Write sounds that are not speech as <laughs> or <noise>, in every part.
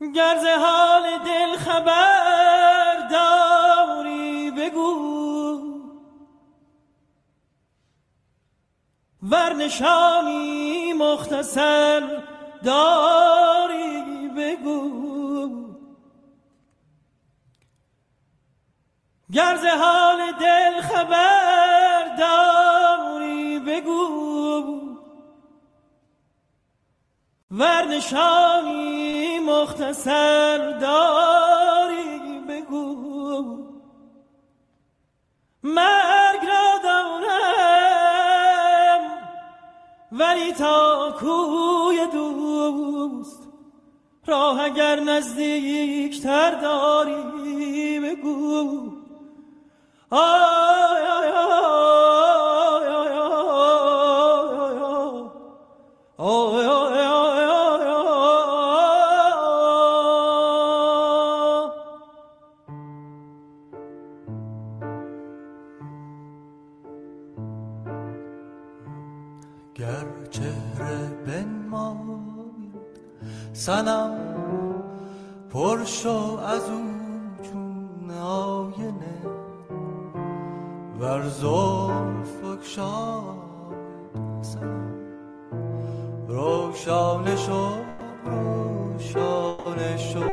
گرز حال دل خبر داری بگو. ورنشانی مختصر داری بگو. گرز حال دل خبر داری بگو. ورنشانی مختصر داری بگو. مرگ را دارم ولی تا کوی دوست راه اگر نزدیکتر داری بگو. آی آی آی سنم پر شو از او چون آینه ور زلف سنم. روشانه شو روشانه شو.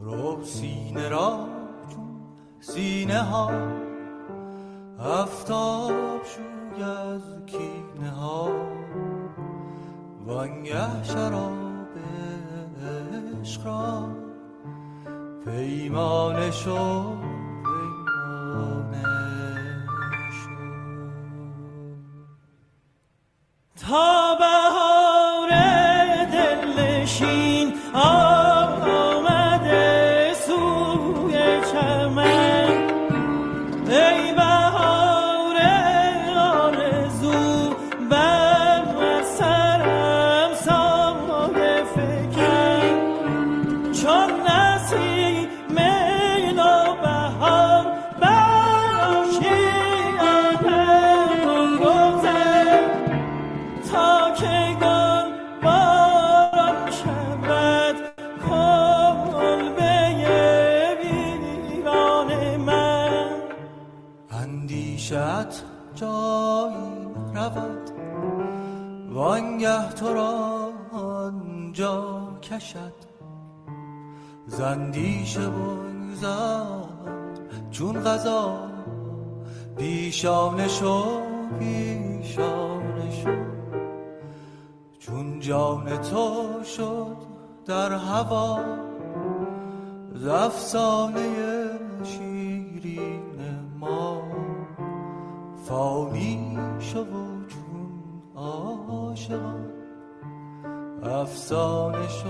رو سینه را چون سینه ها افتاب شوی از کینه ها. وانگه شراب عشق را پیمانه شو پیمانه شو. آنجا کشد زندیشه بگذر چون غذا پیشانه شو پیشانه شو. چون جان تو شد در هوا زفسانه شیرین ما. فانی شو چون عاشقان. افسانه شو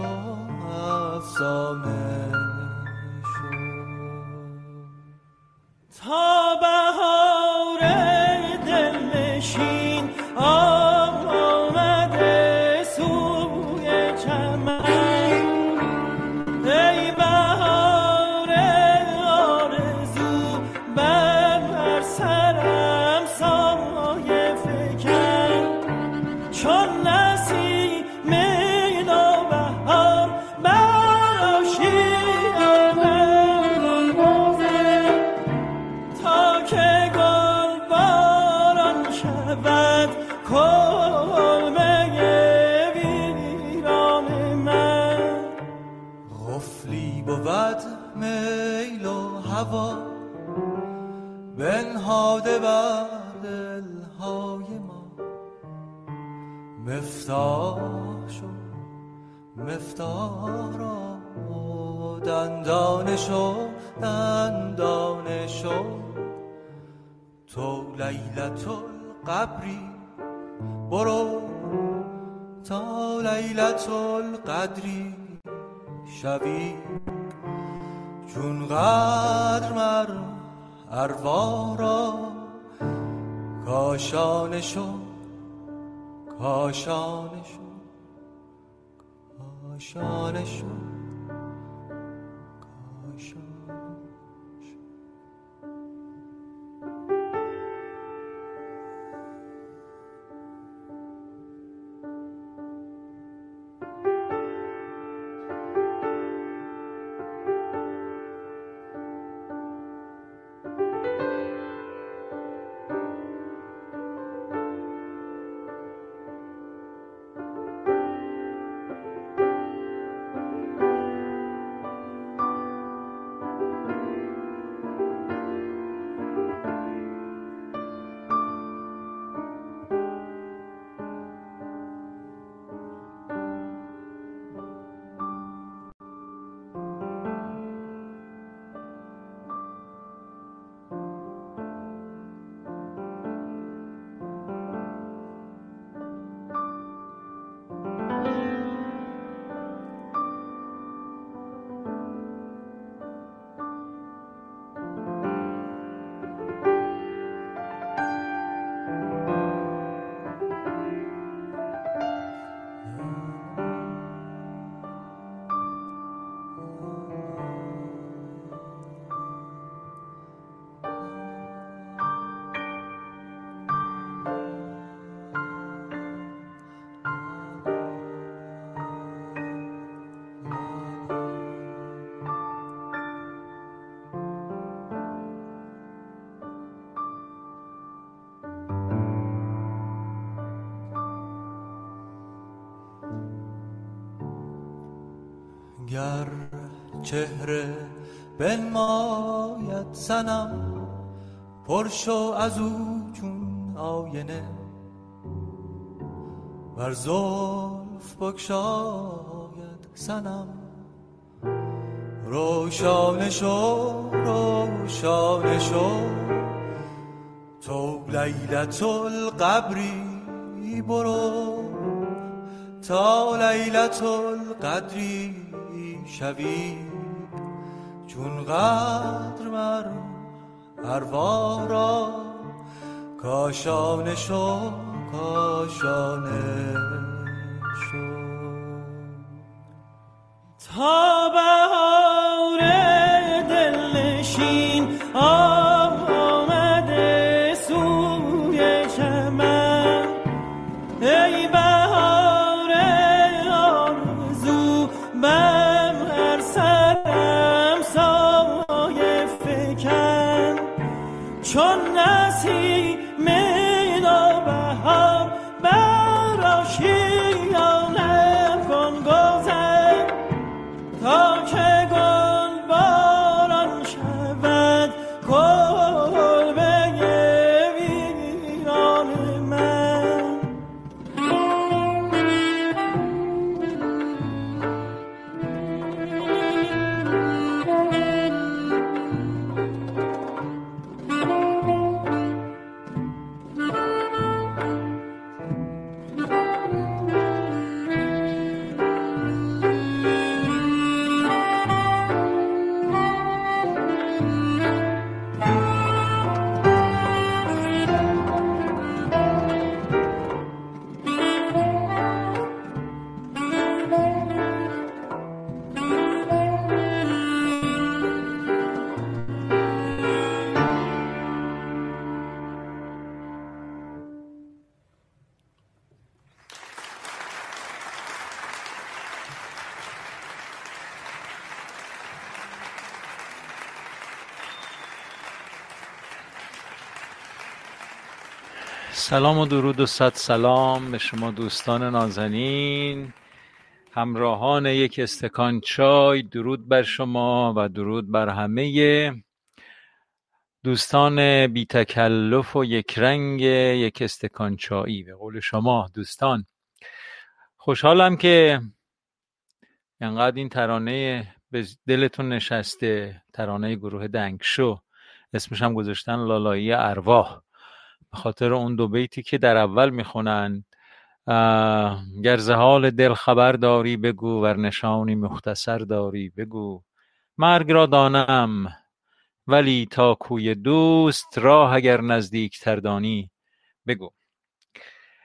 افسانه. القبری برو تا لیلت القدری شوی چون قدر مر اروا را. کاشانه شو کاشانه شو کاشانه شو. چهره بنماید سنم پرشو از او چون آینه. بر زلف بکشاید سنم روشان شو روشان شو. تو لیلت القبری برو. تا لیلت القدری شوی. چون قدر مر اروا را کاشانه شو کاشانه شو تا بهار سلام و درود و صد سلام به شما دوستان نازنین. همراهان یک استکان چای درود بر شما و درود بر همه دوستان بی تکلف و یک رنگ یک استکان چایی. به قول شما دوستان خوشحالم که انقدر این ترانه به دلتون نشسته ترانه گروه دنگشو. اسمش هم گذاشتن لالایی ارواح. به خاطر اون دو بیتی که در اول می‌خونن گر ز حال دل خبر داری بگو ور نشانی مختصر داری بگو. مرگ را دانم ولی تا کوی دوست راه اگر نزدیک تر دانی بگو.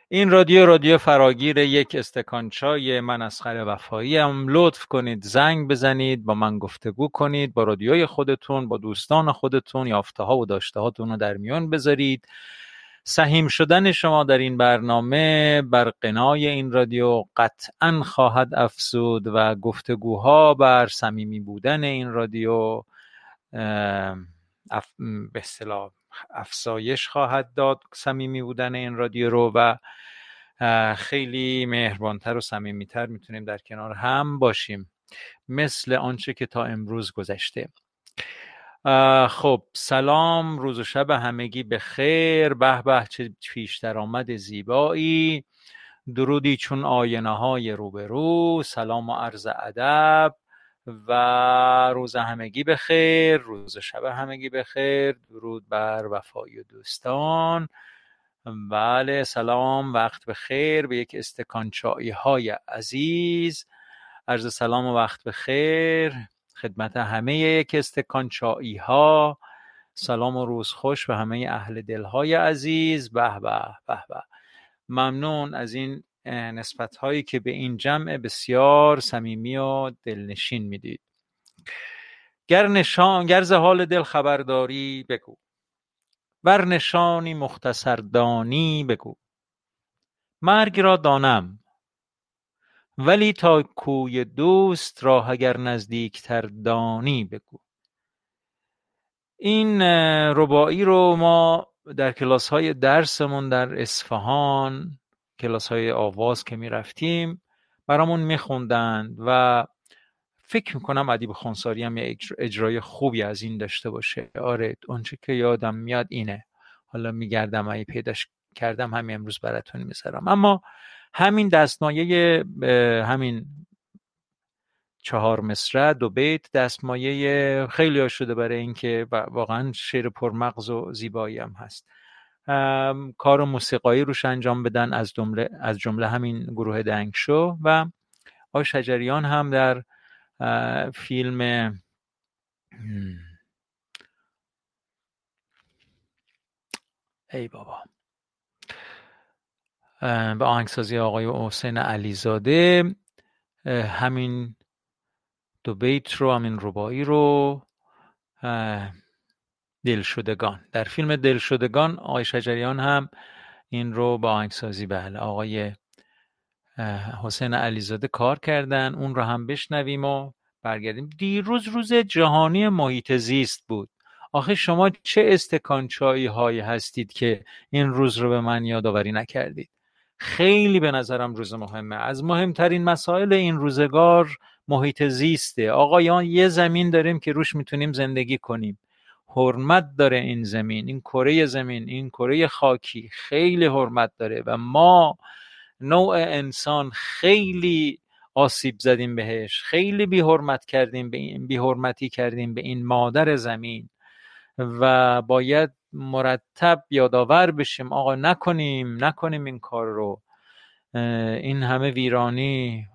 این رادیو رادیو فراگیر یک استکان چای من اسخر وفایی هم لطف کنید زنگ بزنید با من گفتگو کنید با رادیوی خودتون با دوستان خودتون یافته ها و داشته هاتون رو در میان بذارید. سهیم شدن شما در این برنامه بر قنای این رادیو قطعا خواهد افزود و گفتگوها بر صمیمی بودن این رادیو اف... به اصطلاح افزایش خواهد داد صمیمی بودن این رادیو رو و خیلی مهربانتر و صمیمیتر می‌تونیم در کنار هم باشیم مثل آنچه که تا امروز گذشته. خب سلام روز و شب همگی به خیر. به به چه پیش درآمد زیبایی. درودی چون آینه های روبرو. سلام و عرض ادب. و روز همگی به خیر روز و شب همگی به خیر. درود بر وفای و دوستان. بله سلام وقت به خیر. به یک استکان چایی های عزیز. عرض سلام و وقت به خیر. خدمت همه یک استکان چایی ها سلام و روز خوش به همه اهل دل های عزیز. به به به به. ممنون از این نسبت هایی که به این جمع بسیار صمیمی و دلنشین می‌دید. گر نشان گر ز حال دل خبرداری بگو. ور نشانی مختصر دانی بگو. مرگ را دانم. ولی تا کوی دوست راه اگر نزدیکتر دانی بگو. این رباعی رو ما در کلاس های درسمون در اصفهان کلاس های آواز که می رفتیم برامون می و فکر می‌کنم ادیب خانساری هم یه اجرای خوبی از این داشته باشه. آره اونچه که یادم میاد اینه. حالا میگردم اگه پیداش کردم همین امروز براتون می‌ذارم. اما همین دستمایه همین چهار مصرع دو بیت دستمایه خیلی شده برای اینکه واقعا شعر پرمغز و زیبایی هم هست. کار موسیقایی روش انجام بدن از جمله از جمله همین گروه دنگشو و آقای شجریان هم در فیلم ای بابا. به آهنگسازی آقای حسین علیزاده همین دو بیت رو همین ربایی رو دلشدگان. در فیلم دلشدگان آقای شجریان هم این رو با آهنگسازی بله آقای حسین علیزاده کار کردن. اون رو هم بشنویم و برگردیم. دیروز روز جهانی محیط زیست بود. آخه شما چه استکانچایی هایی هستید که این روز رو به من یادآوری نکردید؟ خیلی به نظرم روز مهمه. از مهمترین مسائل این روزگار محیط زیسته. آقایان یه زمین داریم که روش می‌تونیم زندگی کنیم. حرمت داره این زمین این کره زمین این کره خاکی. خیلی حرمت داره و ما نوع انسان خیلی آسیب زدیم بهش. خیلی بی حرمت کردیم به این بی حرمتی کردیم به این مادر زمین و باید مرتب یادآور بشیم. آقا نکنیم نکنیم این کار رو. این همه ویرانی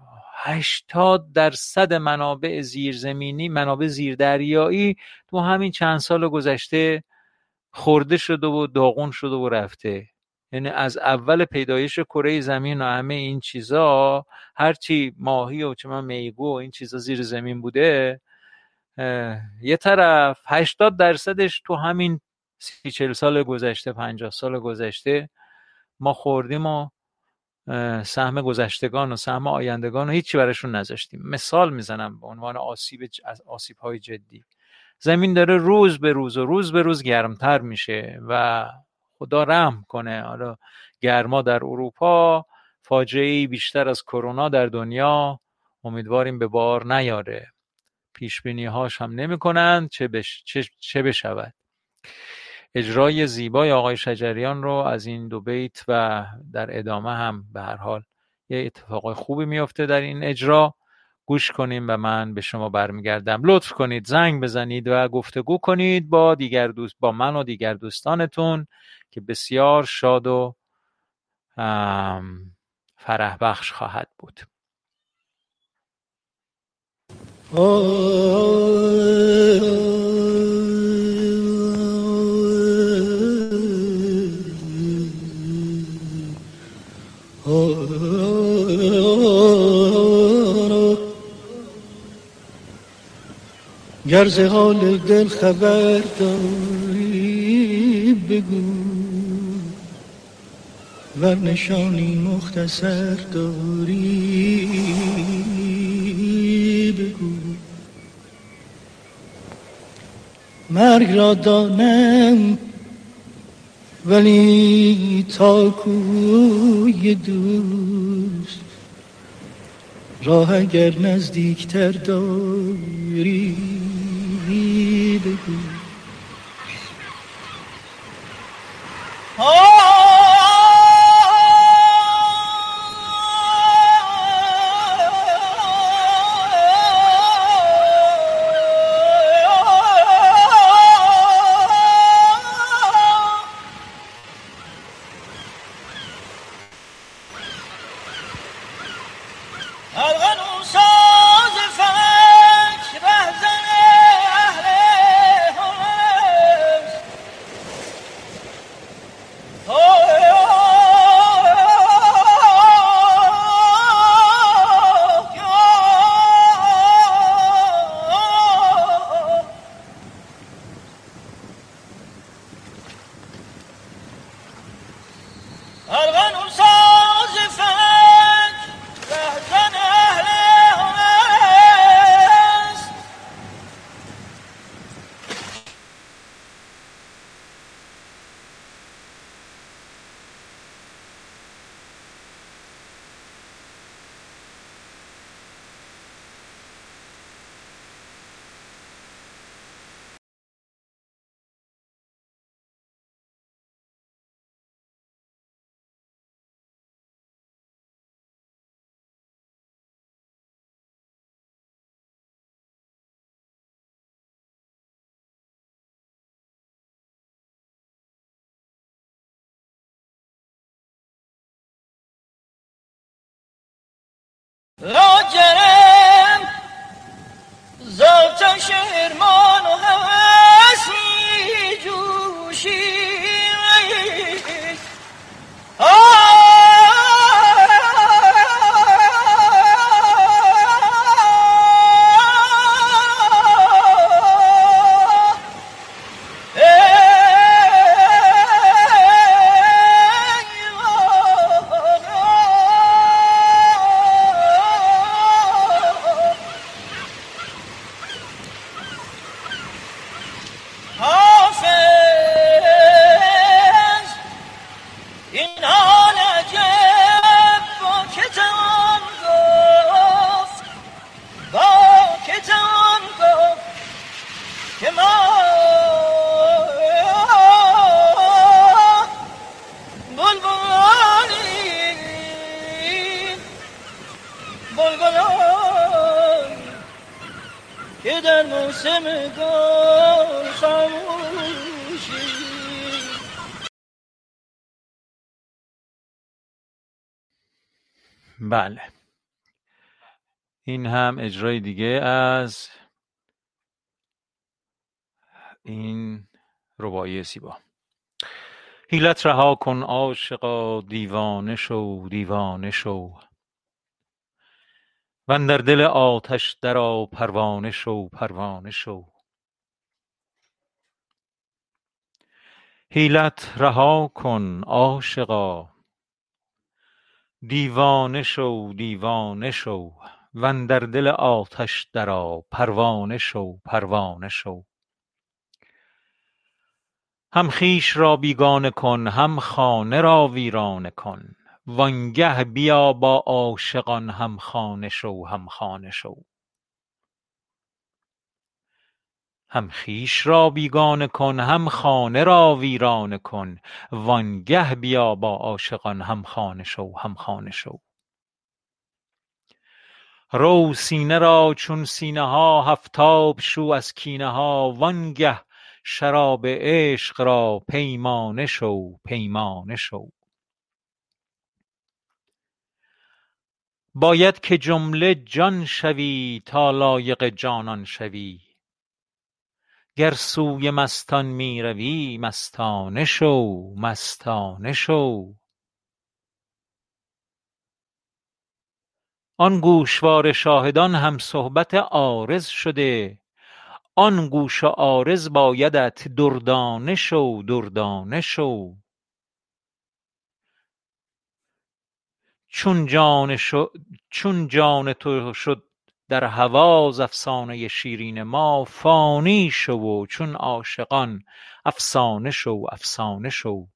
هشتاد درصد منابع زیرزمینی منابع زیردریایی تو همین چند سال گذشته خورده شده و داغون شده و رفته. یعنی از اول پیدایش کره زمین و همه این چیزا هرچی ماهی و چه من میگو و این چیزا زیر زمین بوده یه طرف هشتاد درصدش تو همین سی چل سال گذشته پنجاه سال گذشته ما خوردیم و سهم گذشتگان و سهم آیندگان و هیچی براشون نذاشتیم. مثال می‌زنم به عنوان آسیب از آسیب های جدی. زمین داره روز به روز و روز به روز گرمتر میشه و خدا رحم کنه. حالا گرما در اروپا فاجعه بیشتر از کرونا در دنیا امیدواریم به بار نیاره. پیش بینی هاش هم نمی کنند چه, بش... چه... چه بشود. اجرای زیبای آقای شجریان رو از این دو بیت و در ادامه هم به هر حال یه اتفاق خوبی میفته در این اجرا. گوش کنیم و من به شما برمیگردم. لطف کنید زنگ بزنید و گفتگو کنید با دیگر دوست با من و دیگر دوستانتون که بسیار شاد و فرح بخش خواهد بود. گر ز حال دل خبر داری بگو. ور نشانی مختصر داری بگو. مرگ را دانم ولی تا کوی دوست. راه اگر نزدیکتر داری بگو. بله. این هم اجرای دیگه از این ربایی زیبا هیلت رها کن عاشقا دیوانه شو دیوانه شو. و در دل آتش درآ پروانه شو پروانه شو. حیلت رها کن عاشقا دیوانه شو دیوانه شو. در دل آتش درآ پروانه شو پروانه شو. هم خویش را بیگانه کن هم خانه را ویرانه کن. وانگه بیا با عاشقان همخانه شو همخانه شو. هم خویش را بیگانه کن هم خانه را ویرانه کن. وانگه بیا با عاشقان همخانه شو همخانه شو. رو سینه را چون سینه ها هفتاب شو از کینه ها وانگه شراب عشق را پیمانه شو پیمانه شو. باید که جمله جان شوی تا لایق جانان شوی. گر سوی مستان می روی مستانه شو مستانه شو. آن گوشوار شاهدان هم صحبت عارض شده. آن گوش عارض بایدت دردانه شو دردانه شو چون جان تو شد در هوا ز افسانه شیرین ما فانی شو و چون عاشقان افسانه شو افسانه شو.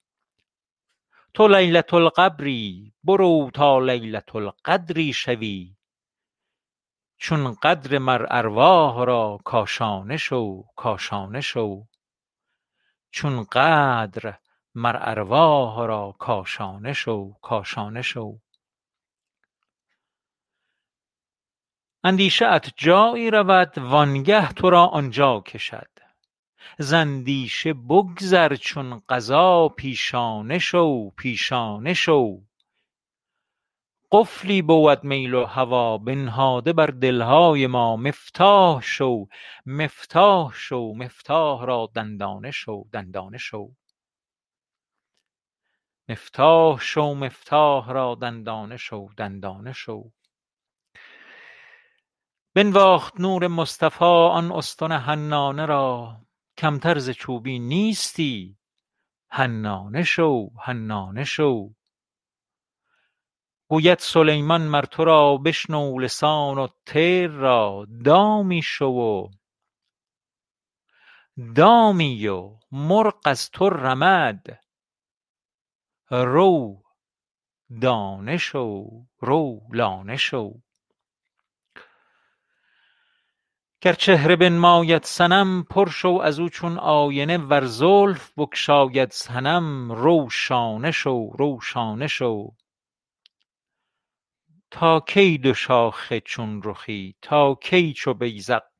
تو لیلة القبری برو تا لیلة القدری شوی. چون قدر مر ارواح را کاشانه شو کاشانه شو. چون قدر مر ارواح را کاشانه شو کاشانه شو. اندیشه ات جایی رود وانگه تو را آنجا کشد. ز اندیشه بگذر چون قضا پیشانه شو پیشانه شو. قفلی بود میل و هوی بنهاده بر دلهای ما مفتاح شو مفتاح شو مفتاح را دندانه شو دندانه شو. مفتاح شو مفتاح را دندانه شو دندانه شو. بنواخت نور مصطفی آن استن حنانه را. کمتر ز چوبین نیستی. حنانه شو حنانه شو. گوید سلیمان مر تو را بشنو لسان الطیر را. دامی شو و دامی و مرغ از تو رمد. رو دانه شو رو لانه شو. گر چهره بنماید صنم پر شو ازو چون آینه ور زلف بگشاید صنم رو شانه شو رو شانه شو. تا کی دو شاخه چون رخی؟ تا کی چو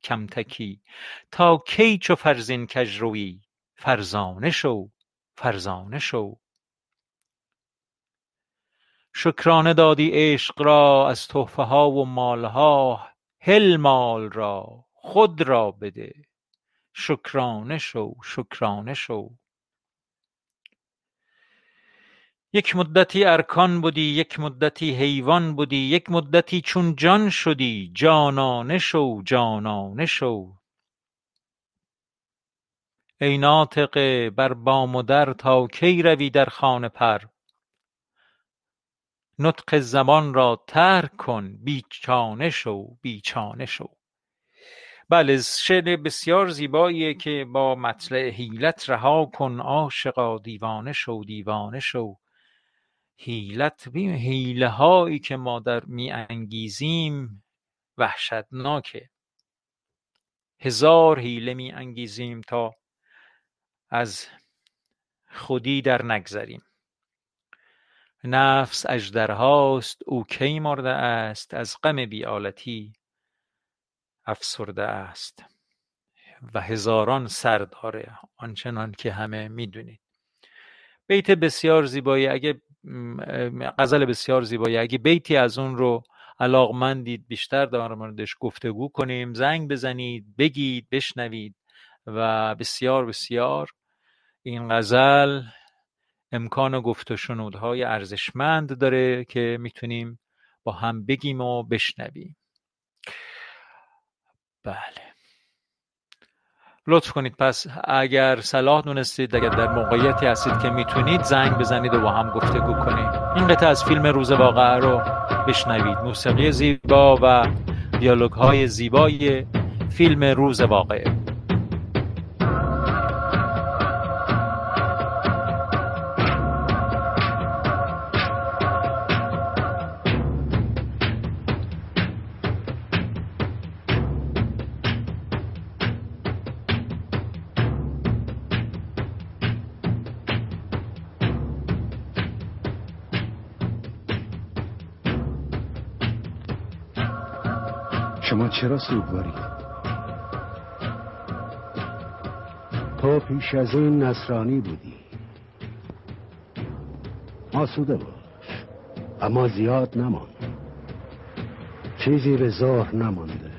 کم تکی؟ تا کی چو فرزین کژروی فرزانه شو فرزانه شو. شکرانه دادی عشق را از تحفه ها و مالها هل مال را. خود را بده. شکرانه شو شکرانه شو. یک مدتی ارکان بودی یک مدتی حیوان بودی یک مدتی چون جان شدی جانانه شو جانانه شو. ای ناطقه بر بام و در تا کی روی در خانه پر؟ نطق زبان را ترک کن بی چانه شو بی چانه شو. بله شعر بسیار زیباییه که با مطلع حیلت رها کن عاشقا دیوانه شو دیوانه شو. حیلت حیله هایی که ما در می انگیزیم وحشتناکه. هزار حیله می انگیزیم تا از خودی در نگذریم. نفس اژدرهاست او کی مرده است؟ از غم بیالتی افسرده است و هزاران سر داره آنچنان که همه می‌دونید. بیت بسیار زیبایی اگه غزل بسیار زیبایی. اگه بیتی از اون رو علاقمندید بیشتر در موردش گفتگو کنیم. زنگ بزنید بگید بشنوید و بسیار بسیار این غزل امکان گفت و شنودهای ارزشمند داره که می‌تونیم با هم بگیم و بشنویم. بله. لطف کنید پس اگر صلاح دونستید اگر در موقعیتی هستید که می‌تونید زنگ بزنید و با هم گفتگو کنید. این قطعه از فیلم روز واقعه رو بشنوید. موسیقی زیبا و دیالوگ های زیبای فیلم روز واقعه. چرا سوگواری؟ تو پیش از این نصرانی بودی آسوده باش اما زیاد نمان چیزی به ظهر نمانده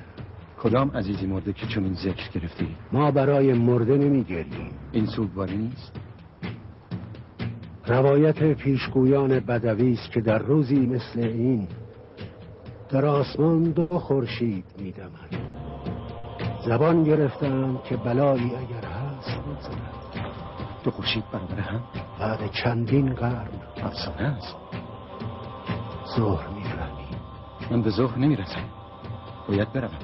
کدام عزیزی مرده که چون این ذکر گرفتی؟ ما برای مرده نمیگریم این سوگواری نیست؟ روایت پیشگویان بدوی است که در روزی مثل این در آسمان دو خورشید میدمد. زبان گرفتم که بلایی اگر هست بگذرد دو خورشید برابر هم؟ بعد چندین قرن افسانه است. ظهر می‌فهمی. من به ظهر نمی‌رسم. باید بروم.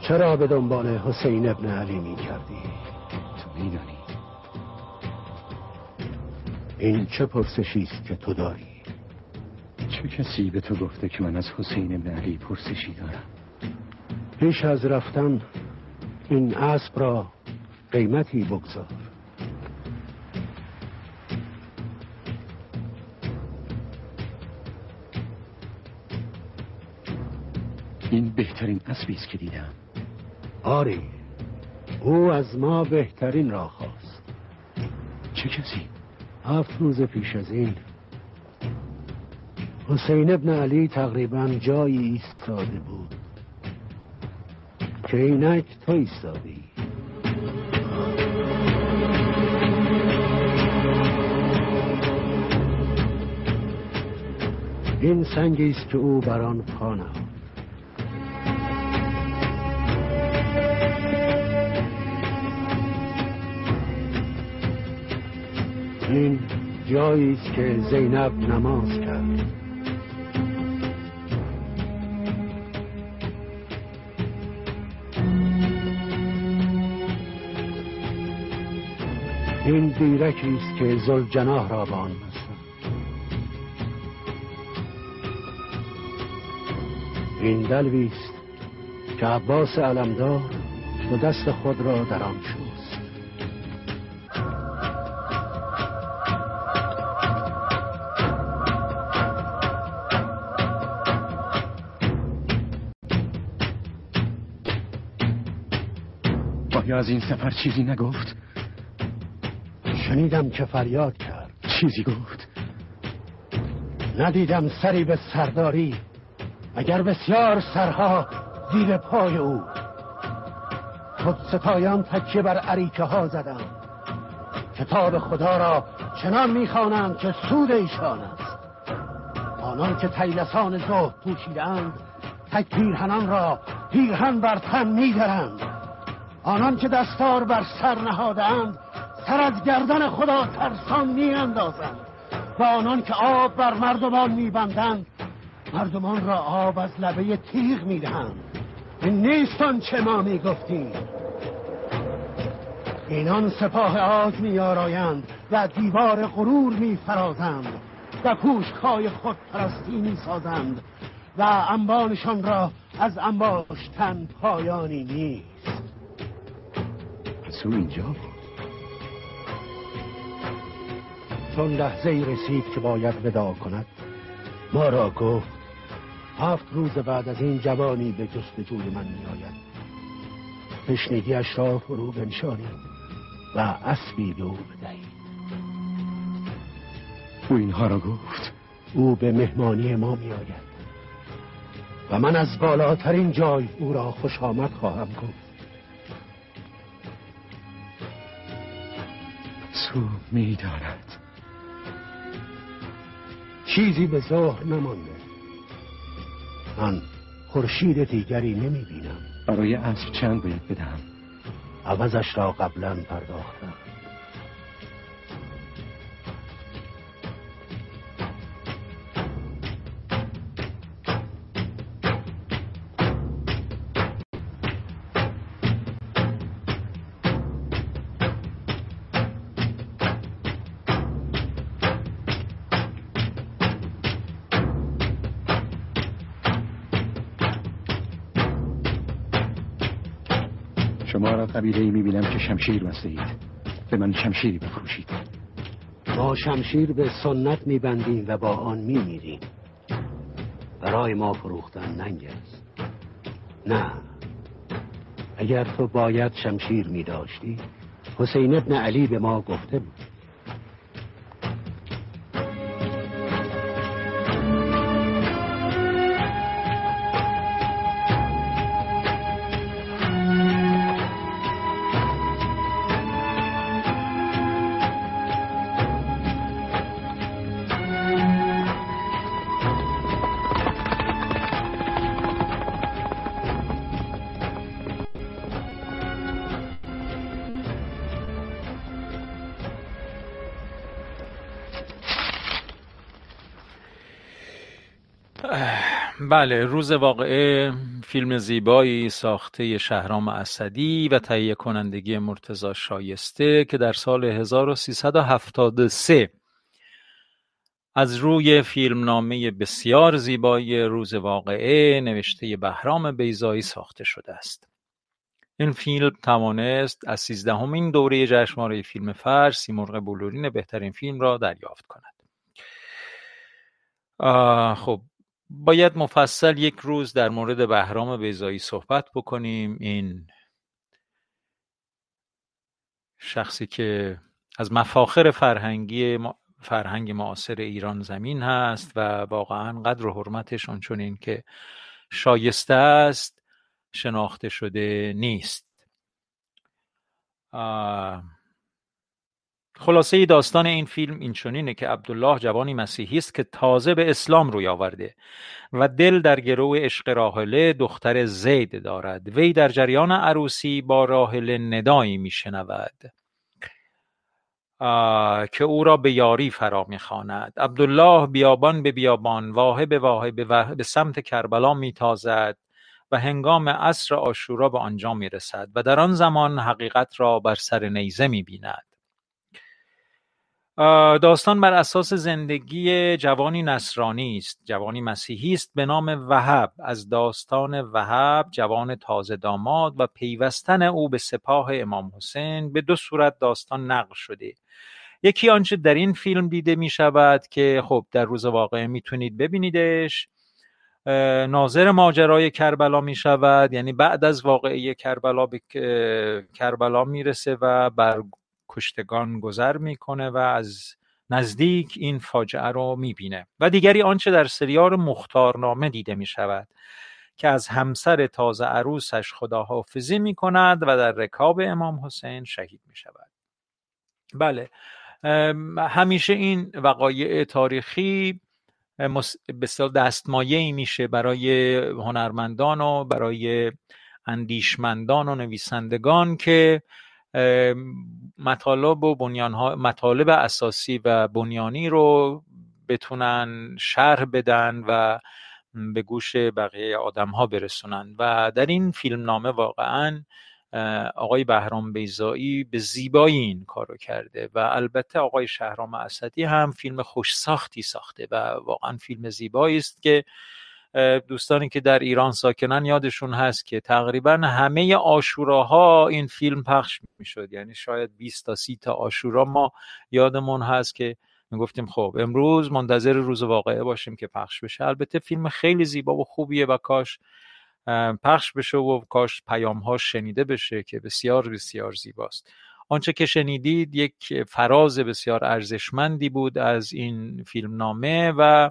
چرا به دنبال حسین ابن علی می کردی؟ تو میدانی. این چه پرسشی است که تو داری؟ چه کسی به تو گفته که من از حسین ابن علی پرسشی دارم؟ پیش از رفتن این اسب را قیمتی بگذار. این بهترین اسبی است که دیدم. آری او از ما بهترین را خواست. چه کسی؟ هفت روز پیش از این حسین ابن علی تقریبا جایی ایستاده بود که اینک تو ایستادی. این سنگی است که او بر آن پا این جایی است که زینب نماز این دیرکی است که زلجناه را به آن این دلوی است که عباس علمدار و دست خود را در آن شوست آیا از این سفر چیزی نگفت؟ شنیدم که فریاد کرد. چیزی گفت؟ ندیدم سری به سرداری اگر بسیار سرها زیر پای او. خود ستایان تکیه بر عریکه ها زدم کتاب خدا را چنان می‌خوانند که سود ایشان است. آنان که تیلسان زهد پوشیدند تک پیرهنان را پیرهن بر تن میدرند آنان که دستار بر سر نهادند سر از گردن خدا ترسان میاندازند. و آنان که آب بر مردمان میبندند مردمان را آب از لبه تیغ می‌دهند. این نیستان چه ما می‌گفتیم. اینان سپاه آز میارایند و دیوار غرور میفرازند و پوشکای خود پرستی می‌سازند و انبانشان را از انباشتن پایانی نیست. پس اینجا چون لحظه ای رسید که باید ودا کند. ما را گفت هفت روز بعد از این جوانی به جستجوی من می آید تشنگیش را فرو بنشانید و اسبی به او بدهید. او اینها را گفت. او به مهمانی ما می آید و من از بالاترین جای او را خوش آمد خواهم گفت. سو می‌داند. چیزی به ظهر نمانده. من خورشید دیگری نمی بینم برای اسب چند باید بدهم؟ عوضش را قبلا پرداختم. شمشیر بسته اید به من شمشیری بفروشید ما شمشیر به سنت میبندیم و با آن میمیریم. برای ما فروختن ننگ است. نه. اگر تو باید شمشیر میداشتی حسین ابن علی به ما گفته بود. بله روز واقعه فیلم زیبایی ساخته شهرام اسدی و تهیه کنندگی مرتزا شایسته که در سال 1373 از روی فیلمنامه بسیار زیبای روز واقعه نوشته بهرام بیزایی ساخته شده است. این فیلم توانست از سیزدهمین دوره جشنواره فیلم فجر سیمرغ بلورین بهترین فیلم را دریافت کند. خب باید مفصل یک روز در مورد بهرام بیزایی صحبت بکنیم. این شخصی که از مفاخر فرهنگی فرهنگ معاصر ایران زمین هست و واقعا قدر و حرمتش آنچنین که شایسته است شناخته شده نیست. خلاصه داستان این فیلم این چنینه که عبدالله جوانی مسیحی است که تازه به اسلام روی آورده و دل در گرو عشق راهله دختر زید دارد. وی در جریان عروسی با راهله ندایی میشنود. که او را به یاری فرا می‌خواند. عبدالله بیابان به بیابان واهه به واهه به سمت کربلا میتازد و هنگام عصر آشورا به آنجا می‌رسد و در آن زمان حقیقت را بر سر نیزه می‌بیند. داستان بر اساس زندگی جوانی نصرانی است. جوانی مسیحی است به نام وهب. از داستان وهب جوان تازه داماد و پیوستن او به سپاه امام حسین به دو صورت داستان نقل شده. یکی آنچه در این فیلم دیده می شود که خب در روز واقعه می‌تونید ببینیدش. ناظر ماجرای کربلا می شود. یعنی بعد از واقعه کربلا به کربلا می‌رسه و بر کشتگان گذر می‌کنه و از نزدیک این فاجعه رو می‌بینه. و دیگری آنچه در سریال مختارنامه دیده می‌شود که از همسر تازه عروسش خداحافظی می کند و در رکاب امام حسین شهید می شود بله همیشه این وقایع تاریخی بسیار دستمایه میشه برای هنرمندان و برای اندیشمندان و نویسندگان که مطالب و بنیان مطالب اساسی و بنیانی رو بتونن شرح بدن و به گوش بقیه آدم ها برسونن. و در این فیلم نامه واقعا آقای بهرام بیزایی به زیبایی این کارو کرده و البته آقای شهرام اسدی هم فیلم خوش ساختی ساخته و واقعا فیلم زیبایی است که دوستانی که در ایران ساکنن یادشون هست که تقریبا همه آشوراها این فیلم پخش می‌شد. یعنی شاید 20 تا 30 تا آشورا ما یادمون هست که گفتیم خب امروز منتظر روز واقعه باشیم که پخش بشه. البته فیلم خیلی زیبا و خوبیه و کاش پخش بشه و کاش پیام شنیده بشه که بسیار بسیار زیباست. آنچه که شنیدید یک فراز بسیار ارزشمندی بود از این فیلم نامه و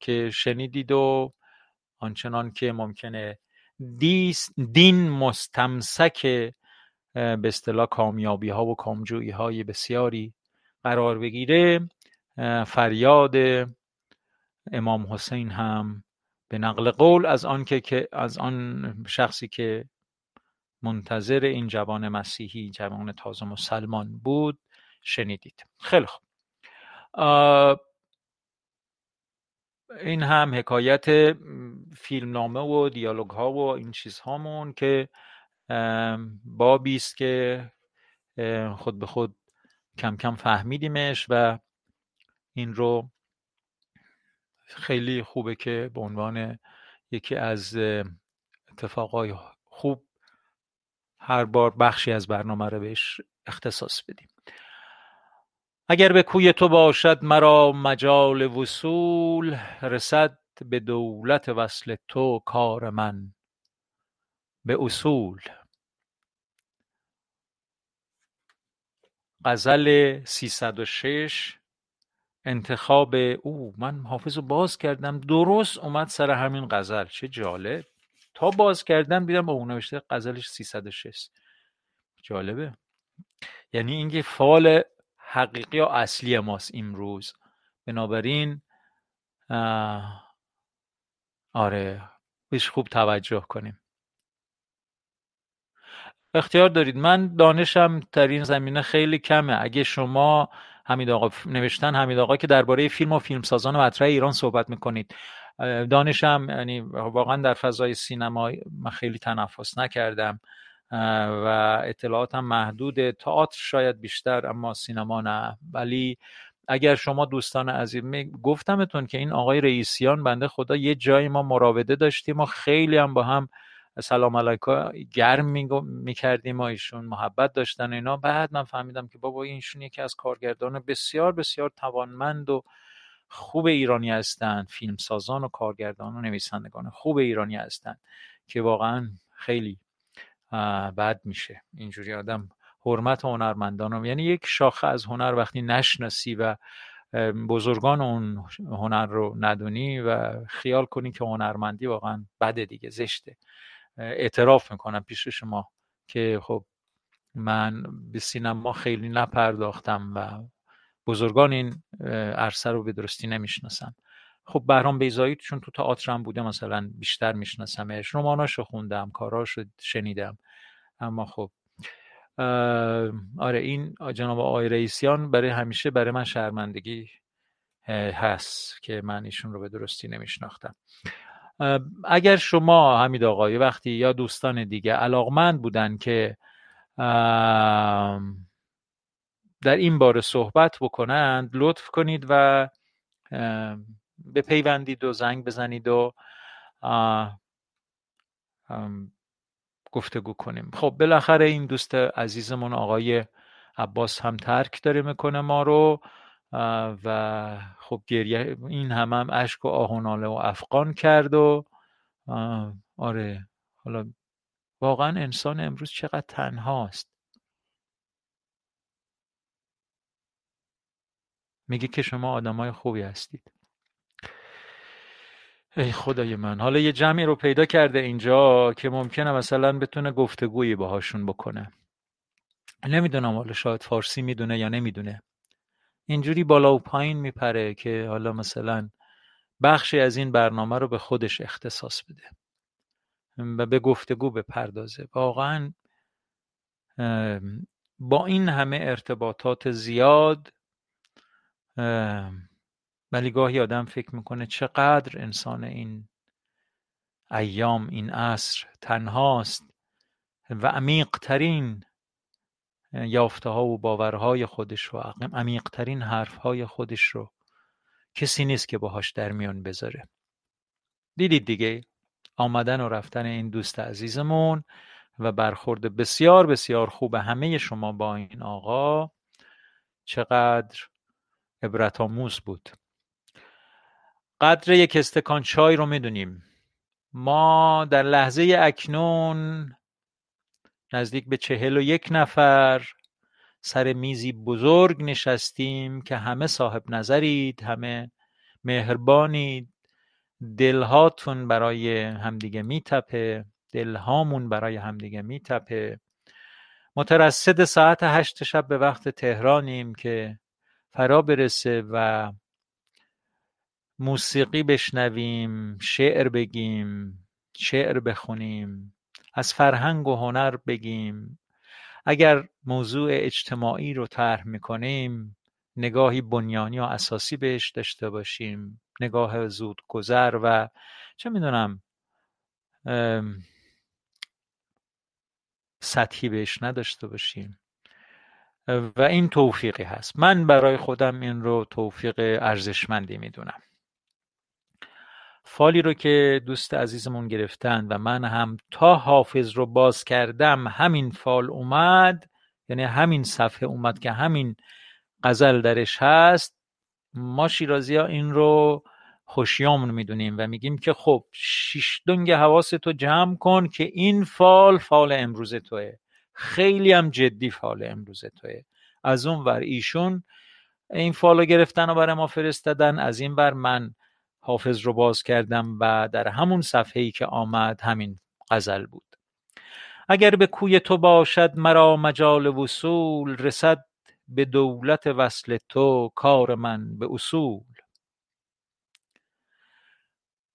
که شنیدید و آنچنان که ممکنه دین مستمسک به اصطلاح کامیابی ها و کامجویی های بسیاری قرار بگیره. فریاد امام حسین هم به نقل قول از آن که از آن شخصی که منتظر این جوان مسیحی جوان تازه مسلمان بود شنیدید. خیلی خوب. این هم حکایت فیلمنامه و دیالوگ ها و این چیزهامون که بابی است که خود به خود کم کم فهمیدیمش و این رو خیلی خوبه که به عنوان یکی از اتفاقای خوب هر بار بخشی از برنامه رو بهش اختصاص بدیم. اگر به کوی تو باشد مرا مجال وصول رسد به دولت وصل تو کار من. به اصول. غزل 306 انتخاب او. من حافظ باز کردم. درست اومد سر همین غزل. چه جالب. تا باز کردم دیدم اون نوشته غزلش 306 جالبه. یعنی اینکه فال حقیقی و اصلی ماست امروز. بنابراین آره بهش خوب توجه کنیم. اختیار دارید. من دانشم در این زمینه خیلی کمه. اگه شما حمید آقا نوشتن حمید آقا که درباره فیلم و فیلمسازان مطرح ایران صحبت می‌کنید. دانشم یعنی واقعا در فضای سینما من خیلی تنفس نکردم. و اطلاعاتم محدود. تئاتر شاید بیشتر اما سینما نه. ولی اگر شما دوستان عزیز گفتمتون که این آقای رئیسیان بنده خدا یه جایی ما مراوده داشتیم و خیلی هم با هم سلام علیکم گرم می‌کردیم و ایشون محبت داشتن اینا. بعد من فهمیدم که بابا اینشون یکی از کارگردان بسیار بسیار توانمند و خوب ایرانی هستند. فیلمسازان و کارگردان و نویسندگان خوب ایرانی هستند که واقعا خیلی بد میشه. اینجوری آدم حرمت هنرمندان یعنی یک شاخه از هنر وقتی نشناسی و بزرگان اون هنر رو ندونی و خیال کنی که هنرمندی واقعا بده دیگه زشته. اعتراف می‌کنم پیش شما که خب من به سینما خیلی نپرداختم و بزرگان این عرصه رو به درستی نمی‌شناسم خب بهرام بیزایی چون تو تئاتر هم بوده مثلا بیشتر میشناسمش. رماناشو خوندم کاراشو شنیدم. اما خب آره این جناب آقای رئیسیان برای همیشه برای من شرمندگی هست که من ایشون رو به درستی نمیشناختم. اگر شما حمید آقای وقتی یا دوستان دیگه علاقمند بودن که در این باره صحبت بکنند لطف کنید و بپیوندید و زنگ بزنید و گفتگو کنیم. خب بالاخره این دوست عزیزمون آقای عباس هم ترک داره می‌کنه ما رو و خب گریه این هم هم اشک و آهناله و افغان کرد و آره حالا واقعا انسان امروز چقدر تنهاست. میگه که شما آدمای خوبی هستید. ای خدای من. حالا یه جمعی رو پیدا کرده اینجا که ممکنه مثلا بتونه گفتگویی باهاشون بکنه. نمی‌دونم حالا شاید فارسی می‌دونه یا نمی‌دونه. اینجوری بالا و پایین میپره که حالا مثلا بخشی از این برنامه رو به خودش اختصاص بده. و به گفتگو بپردازه. واقعا با این همه ارتباطات زیاد ولی گاهی آدم فکر می‌کنه چقدر انسان این ایام این عصر تنهاست و عمیقترین یافته ها و باورهای خودش رو عمیقترین حرفهای خودش رو کسی نیست که باهاش در میان بذاره. دیدید دیگه آمدن و رفتن این دوست عزیزمون و برخورد بسیار بسیار خوب همه شما با این آقا چقدر عبرت آموز بود. قدر یک استکان چای رو می‌دونیم. ما در لحظه اکنون نزدیک به چهل و یک نفر سر میزی بزرگ نشستیم که همه صاحب نظرید همه مهربانید. دلهاتون برای همدیگه میتپه دلهامون برای همدیگه میتپه. مترصد ساعت هشت شب به وقت تهرانیم که فرا برسه و موسیقی بشنویم شعر بگیم شعر بخونیم از فرهنگ و هنر بگیم. اگر موضوع اجتماعی رو طرح می‌کنیم نگاهی بنیانی و اساسی بهش داشته باشیم. نگاه زود گذر و چه می‌دونم سطحی بهش نداشته باشیم. و این توفیقی هست. من برای خودم این رو توفیق ارزشمندی می‌دونم. فالی رو که دوست عزیزمون گرفتن و من هم تا حافظ رو باز کردم همین فال اومد یعنی همین صفحه اومد که همین غزل درش هست. ما شیرازی ها این رو خوش‌یمن می‌دونیم و میگیم که خب شیش دنگ حواس تو جمع کن که این فال فال امروز توه. خیلی هم جدی فال امروز توه. از اون ور ایشون این فالو گرفتن و برای ما فرستادن از این ور من حافظ رو باز کردم و در همون صفحه ای که آمد همین غزل بود. اگر به کوی تو باشد مرا مجال وصول رسد به دولت وصل تو کار من به اصول.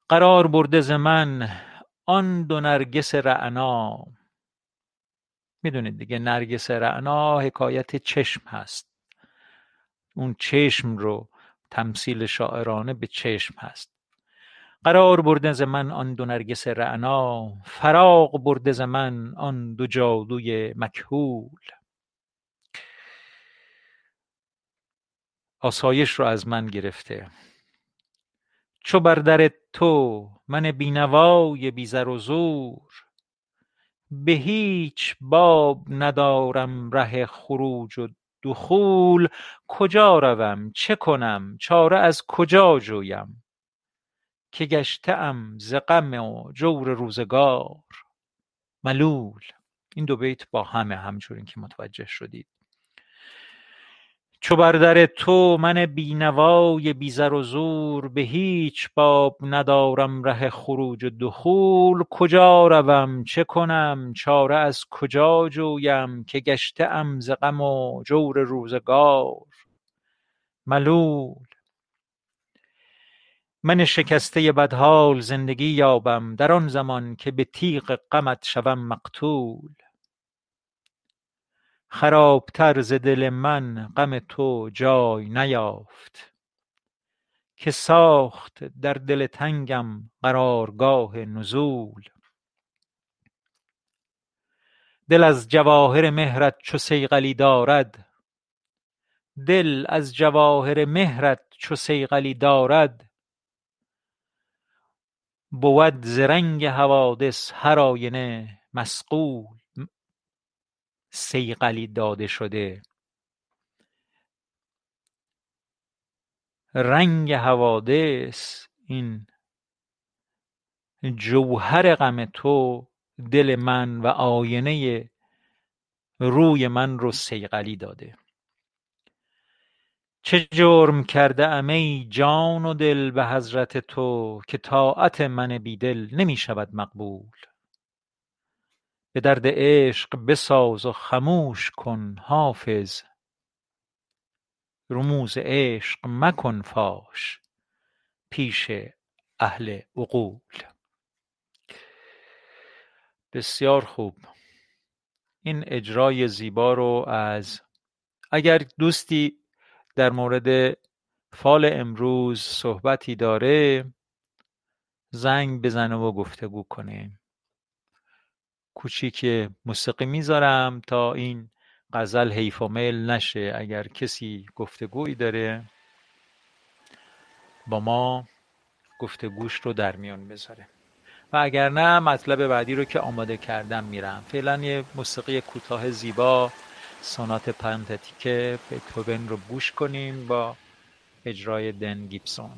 قرار برده ز من آن دو نرگس رعنا. می‌دونید دیگه نرگس رعنا حکایت چشم هست. اون چشم رو تمثیل شاعرانه به چشم هست. قرار برده ز من آن دو نرگس رعنا فراق برده ز من آن دو جادوی مکهول. آسایش رو از من گرفته. چو بر در تو من بینوای بی زر و زور به هیچ باب ندارم ره خروج و دخول کجا روم؟ چه کنم؟ چاره از کجا جویم؟ که گشته ام ز غم و جور روزگار. ملول. این دو بیت با همه همجور که متوجه شدید. چو بر تو من بینوای بی زر و زور به هیچ باب ندارم ره خروج و دخول. کجا روم؟ چه کنم؟ چاره از کجا جویم که گشته ام ز غم و جور روزگار؟ ملول. من شکسته بدحال زندگی یابم در آن زمان که به تیغ غمت شوم مقتول. خرابتر ز دل من غم تو جای نیافت. که ساخت در دل تنگم قرارگاه نزول. دل از جواهر مهرت چو صیقلی دارد. دل از جواهر مهرت چو صیقلی دارد. بود ز رنگ حوادث هر آینه مصقول صیقلی داده شده. رنگ حوادث این جوهر غم تو دل من و آینه روی من رو صیقلی داده. چه جرم کرده ام ای جان و دل به حضرت تو که طاعت من بیدل نمی شود مقبول. به درد عشق بساز و خموش کن حافظ. رموز عشق مکن فاش پیش اهل عقول. بسیار خوب. این اجرای زیبا رو از اگر دوستی در مورد فال امروز صحبتی داره زنگ بزنه و گفتگو کنه کوچیک موسیقی می‌ذارم تا این غزل حیف و میل نشه. اگر کسی گفتگویی داره با ما گفتگوش رو در میان بذاره. و اگر نه مطلب بعدی رو که آماده کردم میرم. فعلا یه موسیقی کوتاه زیبا سونات پنتتیک بتوون رو گوش کنیم با اجرای دن گیبسون.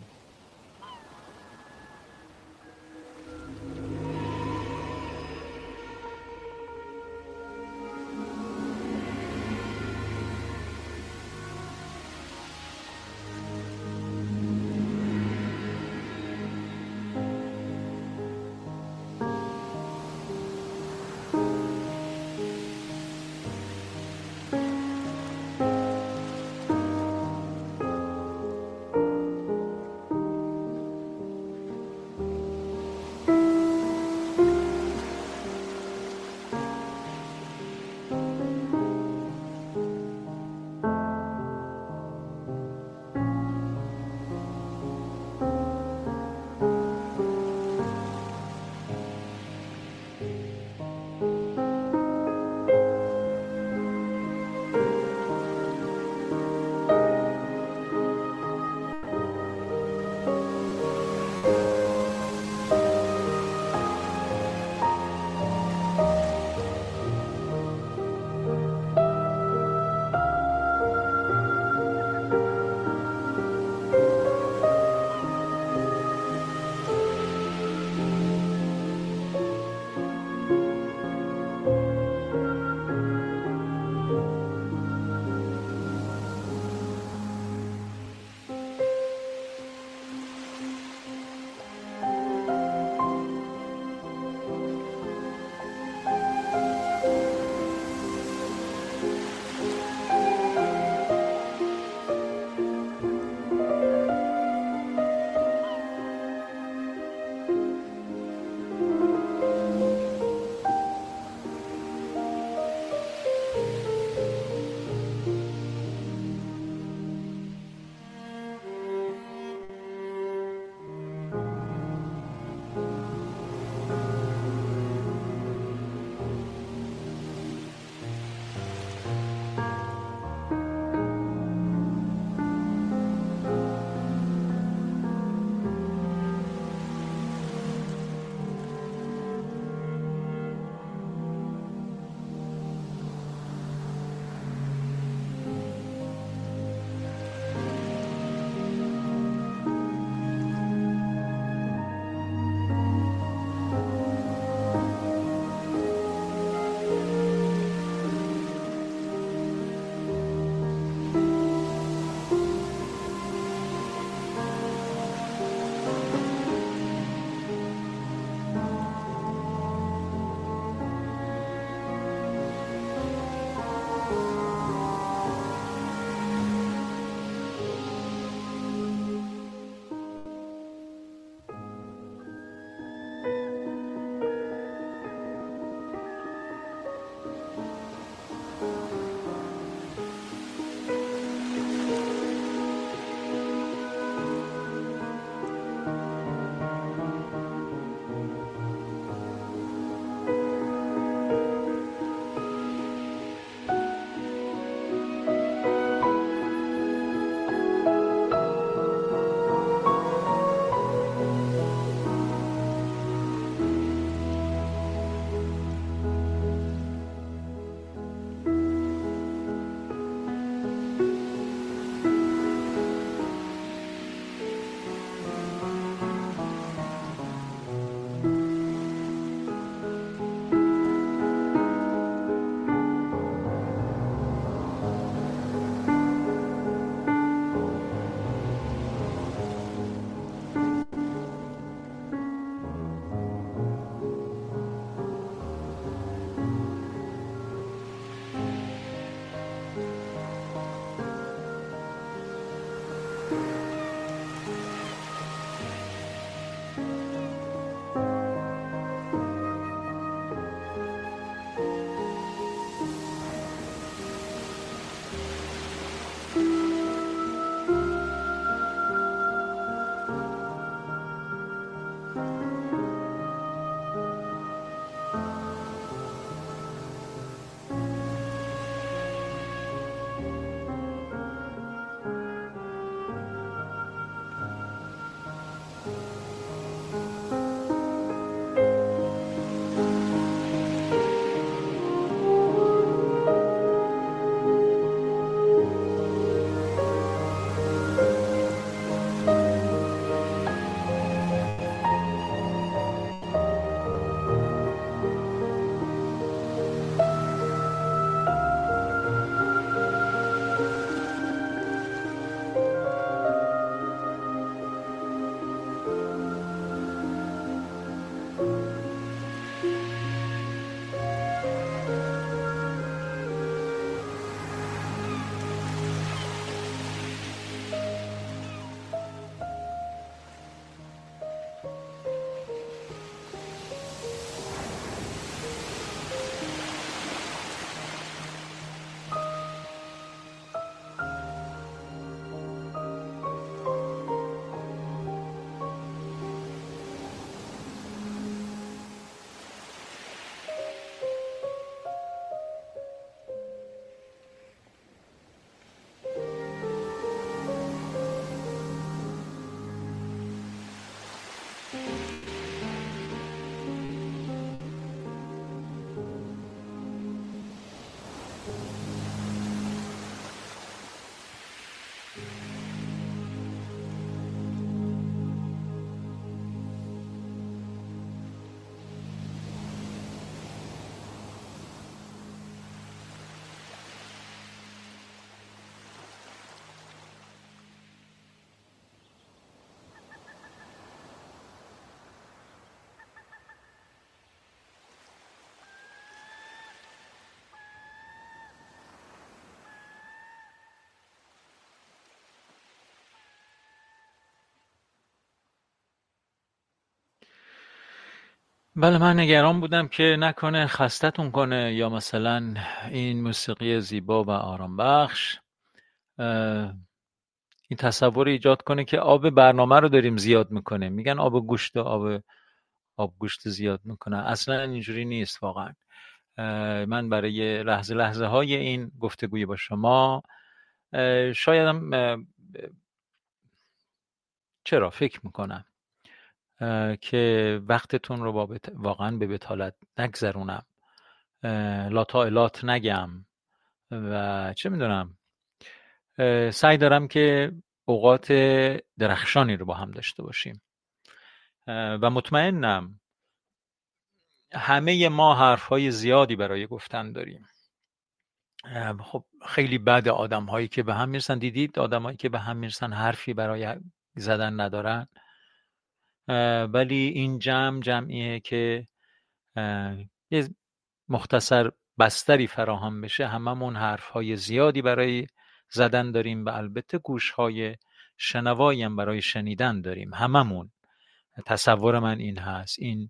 بله من نگران بودم که نکنه خستتون کنه یا مثلا این موسیقی زیبا و آرام بخش این تصور ایجاد کنه که آب برنامه رو داریم زیاد می‌کنه میگن آب گوشت و آب آب گوشت زیاد می‌کنه. اصلا اینجوری نیست واقعا. من برای لحظه لحظه های این گفتگوی با شما شایدم چرا؟ فکر می‌کنم. که وقتتون رو با واقعا به بتالت نگذرونم. لات نگم. و چه می‌دونم. سعی دارم که اوقات درخشانی رو با هم داشته باشیم. و مطمئنم همه ما حرف های زیادی برای گفتن داریم. خب خیلی بد آدم هایی که به هم می‌رسن. دیدید آدم هایی که به هم می‌رسن حرفی برای زدن ندارن؟ ولی این جمع جمعیه که یه مختصر بستری فراهم بشه هممون حرف های زیادی برای زدن داریم و البته گوش های شنوایی هم برای شنیدن داریم. هممون. تصور من این هست. این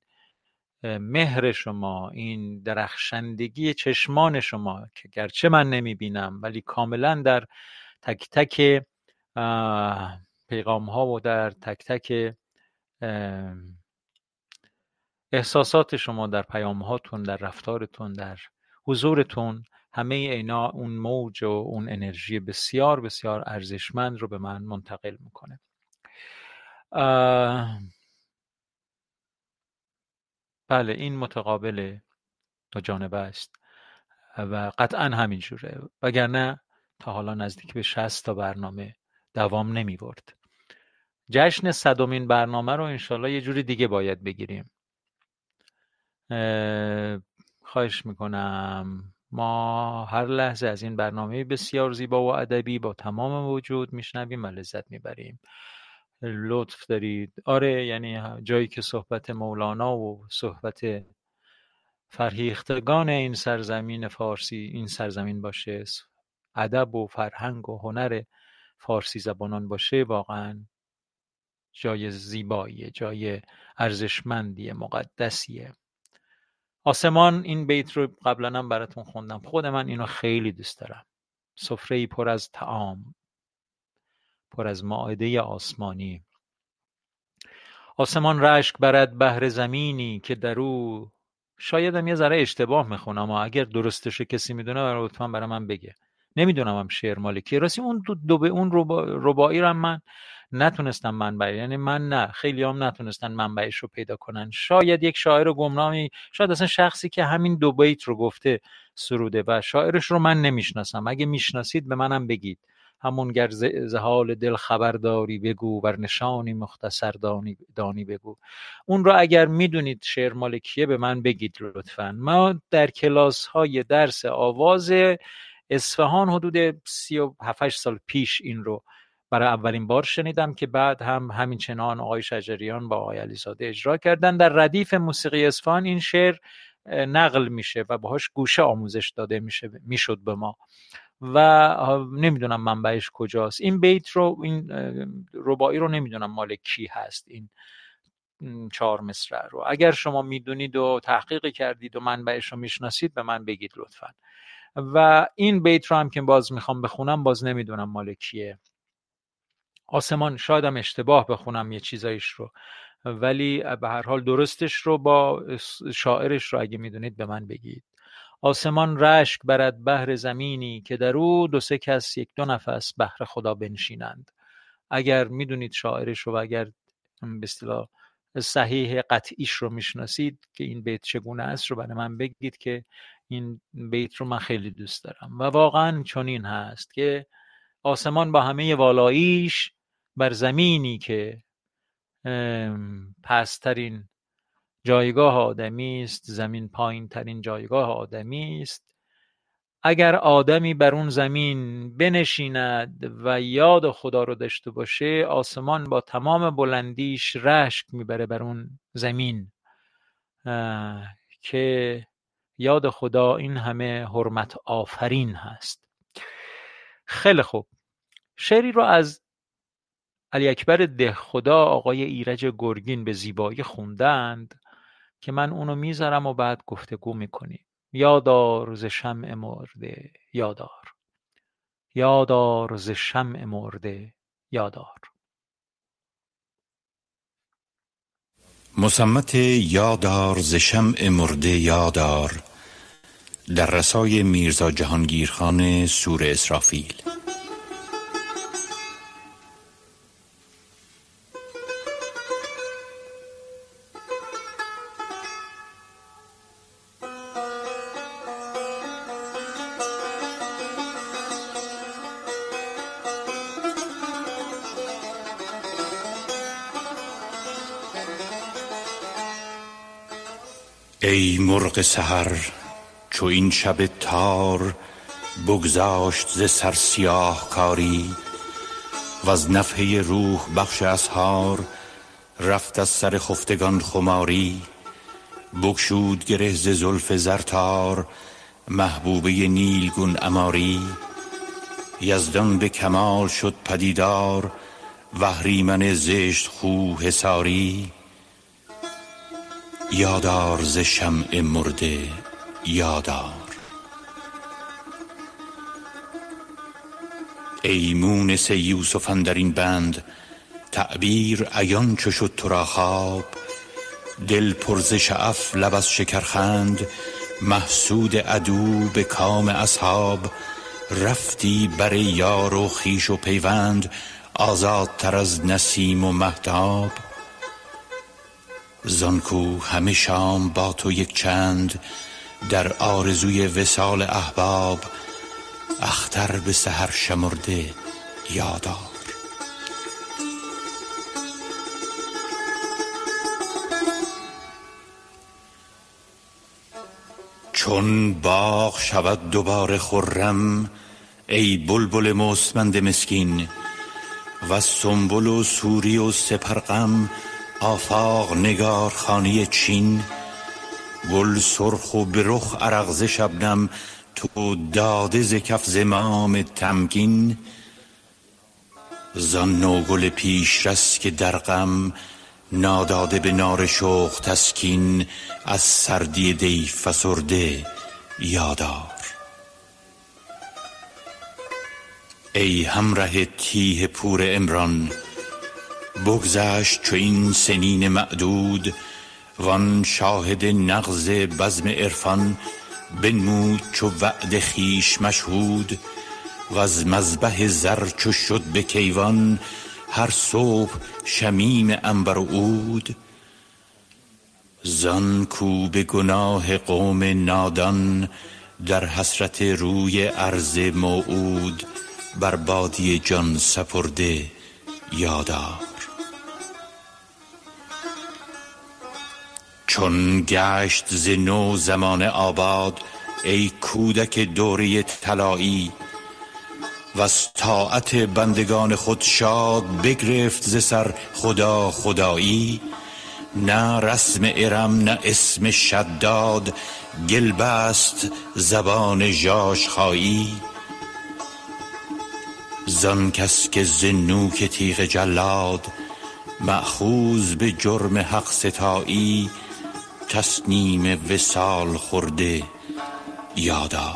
مهر شما این درخشندگی چشمان شما که گرچه من نمی بینم ولی کاملا در تک تک پیغام ها و در تک تک احساسات شما در پیام هاتون در رفتارتون در حضورتون همه اینا اون موج و اون انرژی بسیار بسیار ارزشمند رو به من منتقل می‌کنه. بله این متقابل دو جانبه است و قطعا همینجوره وگرنه تا حالا نزدیک به 60 تا برنامه دوام نمی برد جشن صدومین برنامه رو انشالله یه جوری دیگه باید بگیریم. خواهش می‌کنم. ما هر لحظه از این برنامه بسیار زیبا و ادبی با تمام وجود میشنویم و لذت می‌بریم. لطف دارید. آره یعنی جایی که صحبت مولانا و صحبت فرهیختگان این سرزمین فارسی این سرزمین باشه ادب و فرهنگ و هنر فارسی زبانان باشه واقعا جای زیباییه جای ارزشمندیه مقدسیه. آسمان این بیت رو قبلا هم براتون خوندم. خود من اینو خیلی دوست دارم. سفره پر از تعام پر از ماعده آسمانی. آسمان رشک برد بهر زمینی که در او شایدم یه ذره اشتباه می‌خونم اما اگر درستش کسی می‌دونه لطفا برای من بگه. نمی‌دونم هم شعر مالکی راستی اون دو, به اون ربایی رو من نتونستم منبع یعنی من نه خیلی هم نتونستن منبعش رو پیدا کنن. شاید یک شاعر گمنامی شاید اصلا شخصی که همین دو بیت رو گفته سروده و شاعرش رو من نمی‌شناسم. اگه می‌شناسید به منم بگید. همون گر ز حال دل خبر داری بگو بر نشانی مختصر دانی, دانی بگو. اون رو اگر می‌دونید شعر مال کیه به من بگید لطفا. ما در کلاس های درس آواز اصفهان حدود سی و سال پیش این رو برای اولین بار شنیدم که بعد هم همین چنان آقای شجریان با آقای علیزاده اجرا کردن. در ردیف موسیقی اصفهان این شعر نقل میشه و باهاش گوشه آموزش داده میشه می‌شد به ما. و نمی‌دونم منبعش کجاست. این بیت رو این ربایی رو نمی‌دونم مال کی هست این چهار مصرع رو. اگر شما می‌دونید و تحقیق کردید و منبعش رو می‌شناسید به من بگید لطفا. و این بیت رو هم که باز می‌خوام بخونم باز نمی‌دونم مال کیه. آسمان شایدم اشتباه بخونم یه چیزایش رو. ولی به هر حال درستش رو با شاعرش رو اگه می‌دونید به من بگید. آسمان رشک برد بهر زمینی که در او دو سه کس یک دو نفس بهر خدا بنشینند. اگر می‌دونید شاعرش رو و اگر به اصطلاح صحیح قطعیش رو می‌شناسید که این بیت چگونه است رو برای من بگید که این بیت رو من خیلی دوست دارم. و واقعا چنین هست که آسمان با همه والاییش بر زمینی که پسترین جایگاه آدمی است زمین پایین ترین جایگاه آدمی است. اگر آدمی بر اون زمین بنشیند و یاد خدا رو داشته باشه آسمان با تمام بلندیش رشک می‌بره بر اون زمین. که یاد خدا این همه حرمت آفرین هست. خیلی خوب. شعری رو از علی اکبر ده خدا آقای ایرج گرگین به زیبایی خوندند که من اونو می‌ذارم و بعد گفتگو می‌کنیم یادار ز شمع مرده یادار. یادار ز شمع مرده یادار. مسمت یادار ز شمع مرده یادار در رسای میرزا جهانگیرخان سور اسرافیل. مرغ سحر چو این شب تار بگذاشت ز سر سیاه کاری وز نفحه روح بخش اسحار رفت از سر خفتگان خماری بگشود گره ز زلف زرتار محبوبه نیلگون عماری یزدان به کمال شد پدیدار و اهریمن زشت خو حصاری یادار ز شمع مرده یادار. ای مونس یوسف اندر این بند تعبیر عیان چو شد تو را خواب. دل پر ز شعف لب از شکرخند محسود عدو به کام اصحاب. رفتی بر یار و خویش و پیوند آزادتر از نسیم و مهتاب. زان کو همه شام با تو یک چند در آرزوی وصال احباب اختر به سحر شمرده یادار چون باغ شود دوباره خرم ای بلبل مستمند مسکین وز سنبل و سوری و سپرغم آفاق نگارخانه چین گل سرخ و به رخ عرق ز شبنم تو داده ز کف زمام تمکین. زان نوگل پیشرس که در غم ناداده به نار شوق تسکین از سردی دی فسرده یادار. ای همره تیه پور عمران بگذشت چو این سنین معدود وان شاهد نغز بزم عرفان بنمود چو وعده خویش مشهود. وز مذبح زر چو شد به کیوان هر صبح شمیم عنبر و عود. زان کو به گناه قوم نادان در حسرت روی ارض موعود بر بادیه جان سپرده یادار چون گشت ز نو زمانه آباد ای کودک دوره طلایی وز طاعت بندگان خود شاد بگرفت ز سر خدا خدایی. نه رسم ارم نه اسم شداد گل بست زبان ژاژخایی. زان کس که ز نوک تیغ جلاد مأخوذ به جرم حق ستایی تصنیم وصال خورده یادار.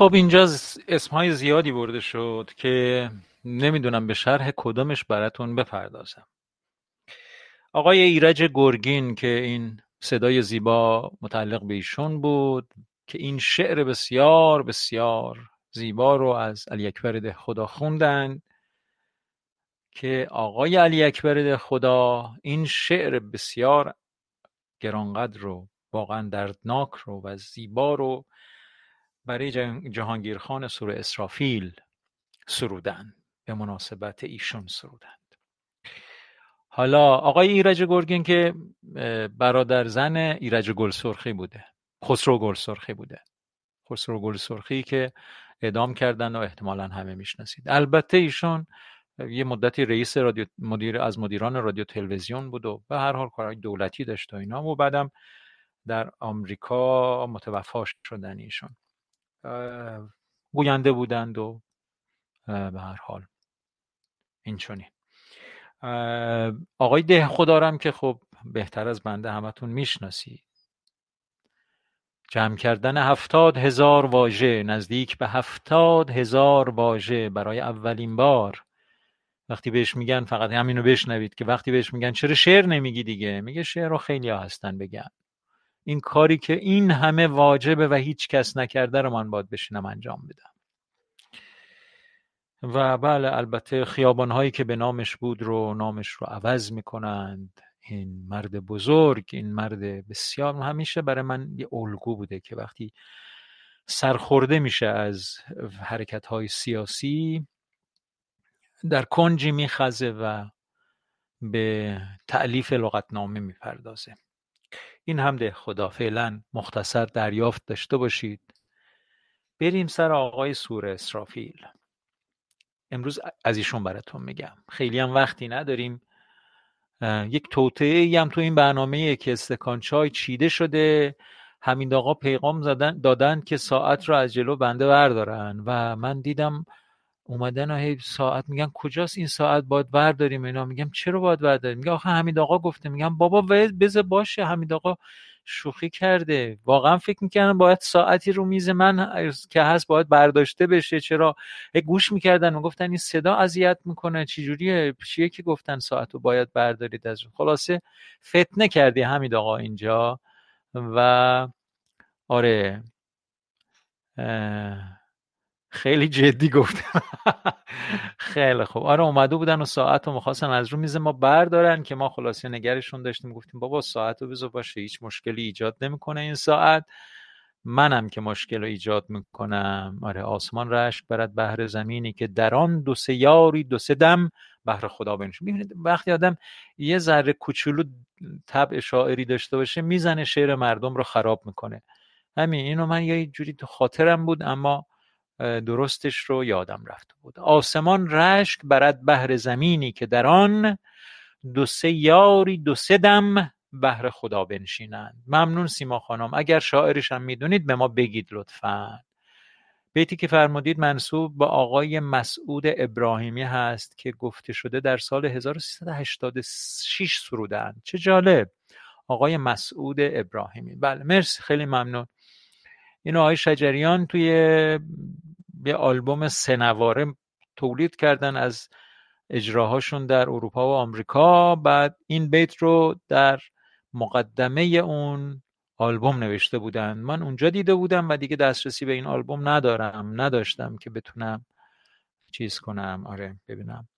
خب اینجا اسمهای زیادی برده شد که نمی‌دونم به شرح کدومش براتون بپردازم. آقای ایرج گرگین که این صدای زیبا متعلق به ایشون بود که این شعر بسیار بسیار زیبا رو از علی اکبر ده خدا خوندن که آقای علی اکبر ده خدا این شعر بسیار گرانقدر رو واقعا دردناک رو و زیبا رو برای جهانگیرخان سور اسرافیل سرودن به مناسبت ایشون سرودند. حالا آقای ایرج گرگین که برادر زن ایرج گل سرخی بوده خسرو گل سرخی بوده. خسرو گل سرخی که اعدام کردن و احتمالا همه می‌شناسید. البته ایشون یه مدتی رئیس رادیو مدیر از مدیران رادیو تلویزیون بود و به هر حال کارهای دولتی داشت و اینا و بعدم در آمریکا متوفا شدن ایشون. گوینده بودند و به هر حال. این چونی آقای ده خدارم که خب بهتر از بنده همتون می‌شناسید جمع کردن هفتاد هزار واژه نزدیک به هفتاد هزار واژه برای اولین بار. وقتی بهش میگن فقط همینو بشنوید که وقتی بهش میگن چرا شعر نمیگی دیگه؟ میگه شعر رو خیلی ها هستن بگن. این کاری که این همه واجبه و هیچ کس نکرده رو من باید بشینم انجام بدم. و بله البته خیابان هایی که به نامش بود رو نامش رو عوض می‌کنند. این مرد بزرگ این مرد بسیار همیشه برای من یه الگو بوده که وقتی سرخورده میشه از حرکت های سیاسی در کنجی میخزه و به تعلیف لغتنامه می‌پردازه. این هم ده خدا فعلا مختصر دریافت داشته باشید. بریم سر آقای سور اسرافیل. امروز از ایشون براتون میگم. خیلی هم وقتی نداریم. یک توطعه هم تو این برنامه که استکان چای چیده شده. همین آقا پیغام زدن دادن که ساعت رو از جلو بنده بردارن و من دیدم اومدن هی ساعت میگن کجاست این ساعت باید برداریم اینا؟ میگم چرا باید برداریم؟ میگه آخه حمید آقا گفته. میگم بابا بذار باشه حمید آقا شوخی کرده. واقعا فکر می‌کردن باید ساعتی رو میز من که هست باید برداشته بشه. چرا؟ گوش می‌کردن و گفتن این صدا اذیت می‌کنه. چجوریه؟ چیه که گفتن ساعت رو باید بردارید از خلاصه فتنه کردی حمید آقا اینجا. و آره خیلی جدی گفتم. خیلی خوب. آره اومده بودن و ساعت رو می‌خواستن از رو میز ما بردارن که ما خلاصه نگرشون داشتیم. گفتیم بابا ساعت رو بذار باشه هیچ مشکلی ایجاد نمی‌کنه این ساعت. منم که مشکل رو ایجاد می‌کنم. آره آسمان رشک برد بهر زمینی که در آن دو سه یاری دو سه دم بهر خدا بنشون. می‌بینید وقتی آدم یه ذره کوچولو طبع شاعری داشته باشه می‌زنه شعر مردم رو خراب می‌کنه. همین اینو من یه جوری تو خاطرم بود اما درستش رو یادم رفته بود. آسمان رشک برد بهر زمینی که در آن دو سه یاری دو سه دم بهر خدا بنشینند. ممنون سیما خانم. اگر شاعرش هم می‌دونید به ما بگید لطفا. بیتی که فرمودید منصوب به آقای مسعود ابراهیمی هست که گفته شده در سال 1386 سرودن چه جالب. آقای مسعود ابراهیمی. بله مرسی. خیلی ممنون. این آقای شجریان توی یه آلبوم سنواره تولید کردن از اجراهاشون در اروپا و آمریکا. بعد این بیت رو در مقدمه اون آلبوم نوشته بودن. من اونجا دیده بودم و دیگه دسترسی به این آلبوم ندارم. نداشتم که بتونم چیز کنم. آره ببینم.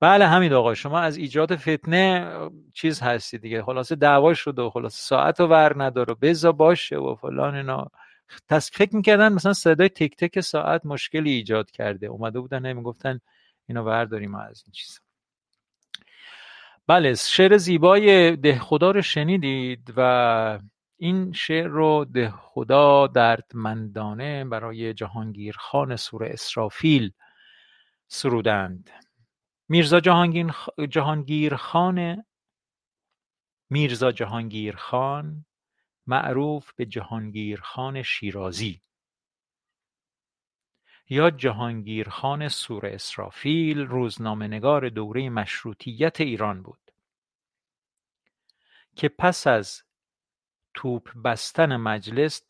بله همین آقا. شما از ایجاد فتنه چیز هستی دیگه. خلاصه دعوا شد و خلاصه ساعت و ور نداره. بزا باشه و فلان اینا. پس فکر می‌کردن مثلا صدای تک تک ساعت مشکلی ایجاد کرده. اومده بودن می‌گفتن اینو برداریم از این چیز بله شعر زیبای ده خدا رو شنیدید و این شعر رو ده خدا دردمندانه برای جهانگیر خان سور اسرافیل سرودند. میرزا جهانگیر خان میرزا جهانگیر خان معروف به جهانگیرخان شیرازی. یا جهانگیرخان سور اسرافیل روزنامهنگار دوره مشروطیت ایران بود. که پس از توپ بستن مجلس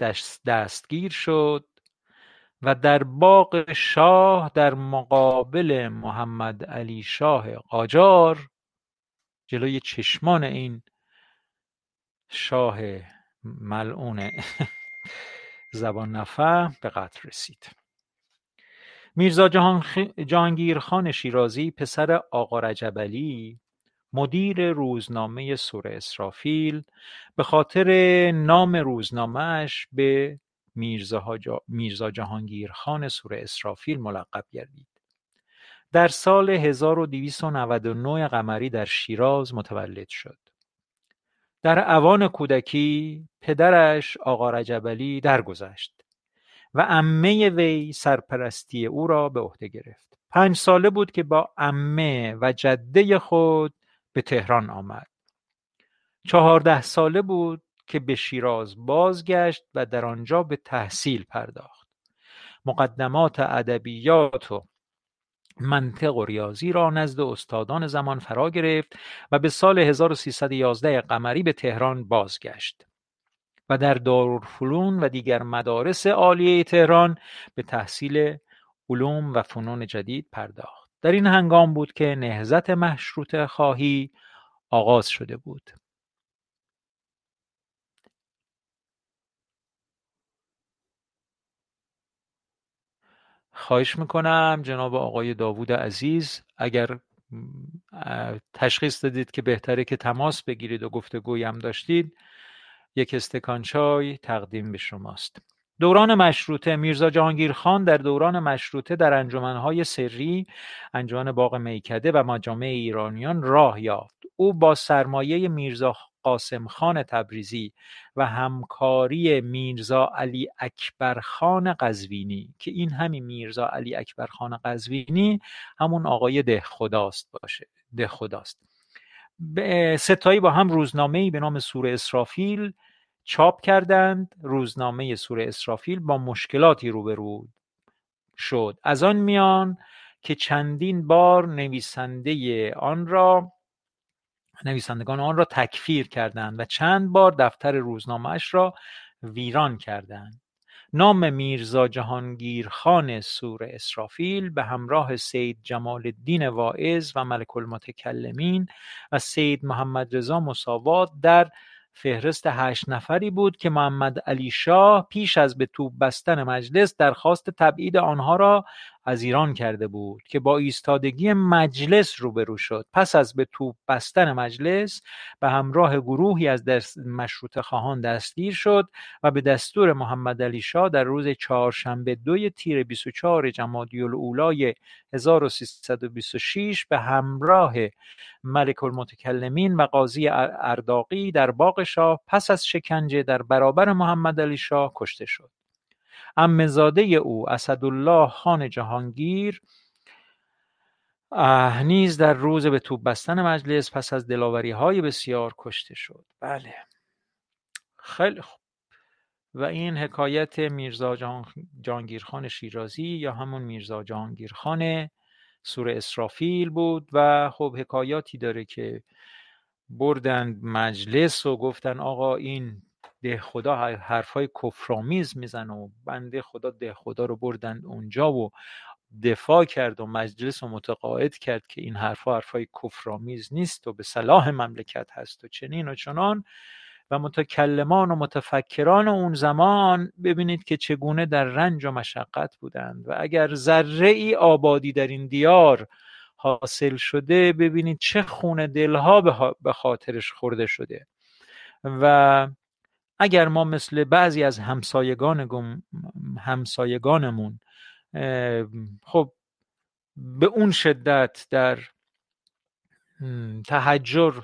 دستگیر شد و در باغ شاه در مقابل محمد علی شاه قاجار جلوی چشمان این شاه ملعون <laughs> زبان نفع به قتل رسید. میرزا جهانگیرخان شیرازی پسر آقا رجبلی مدیر روزنامه سور اسرافیل به خاطر نام روزنامهش به میرزا, میرزا جهانگیرخان سور اسرافیل ملقب گردید. در سال 1299 قمری در شیراز متولد شد. در اوان کودکی پدرش آقا رجبلی درگذشت و عمه وی سرپرستی او را به عهده گرفت. پنج ساله بود که با عمه و جده خود به تهران آمد. چهارده ساله بود که به شیراز بازگشت و در آنجا به تحصیل پرداخت. مقدمات ادبیات و منطق و ریاضی را نزد استادان زمان فرا گرفت و به سال 1311 قمری به تهران بازگشت و در دارالفنون و دیگر مدارس عالیه تهران به تحصیل علوم و فنون جدید پرداخت. در این هنگام بود که نهزت مشروط خواهی آغاز شده بود. خواهش می‌کنم جناب آقای داوود عزیز اگر تشخیص دادید که بهتره که تماس بگیرید و گفتگوی هم داشتید یک استکان چای تقدیم به شماست. دوران مشروطه میرزا جهانگیر خان در دوران مشروطه در انجمنهای سری انجمن باغ میکده و مجامع ایرانیان راه یافت. او با سرمایه میرزا قاسم خان تبریزی و همکاری میرزا علی اکبر خان قزوینی که این همین میرزا علی اکبر خان قزوینی همون آقای ده خداست باشه ده خداست. ستایی با هم روزنامه به نام سور اسرافیل چاپ کردند. روزنامه سور اسرافیل با مشکلاتی روبرو شد. از آن میان که چندین بار نویسنده آن را نویسندگان آن را تکفیر کردند و چند بار دفتر روزنامهاش را ویران کردند. نام میرزا جهانگیرخان سور اسرافیل به همراه سید جمال الدین واعظ و ملک المتکلمین و سید محمد رضا مساوات در فهرست هشت نفری بود که محمد علی شاه پیش از به توپ بستن مجلس درخواست تبعید آنها را از ایران کرده بود که با ایستادگی مجلس روبرو شد. پس از به توپ بستن مجلس به همراه گروهی از مشروط خواهان دستگیر شد و به دستور محمد علی شاه در روز چهارشنبه دوی تیر 24 جمادی الاولای 1326 به همراه ملک المتکلمین و قاضی ارداقی در باغ شاه پس از شکنجه در برابر محمد علی شاه کشته شد. عمهزاده او اسدالله خان جهانگیر نیز در روز به توپ بستن مجلس پس از دلاوری های بسیار کشته شد. بله. خیلی خوب. و این حکایت میرزا جهانگیرخان شیرازی یا همون میرزا جهانگیرخان سور اسرافیل بود و خب حکایاتی داره که بردن مجلس و گفتن آقا این ده خدا حرفای کفرآمیز می‌زنه و بنده خدا ده خدا رو بردن اونجا و دفاع کرد و مجلس رو متقاعد کرد که این حرفا حرفای کفرآمیز نیست و به صلاح مملکت هست و چنین و چنان. و متکلمان و متفکران اون زمان ببینید که چگونه در رنج و مشقت بودند. و اگر ذره ای آبادی در این دیار حاصل شده ببینید چه خون دلها به خاطرش خورده شده. و اگر ما مثل بعضی از همسایگان همسایگانمون خب به اون شدت در تحجر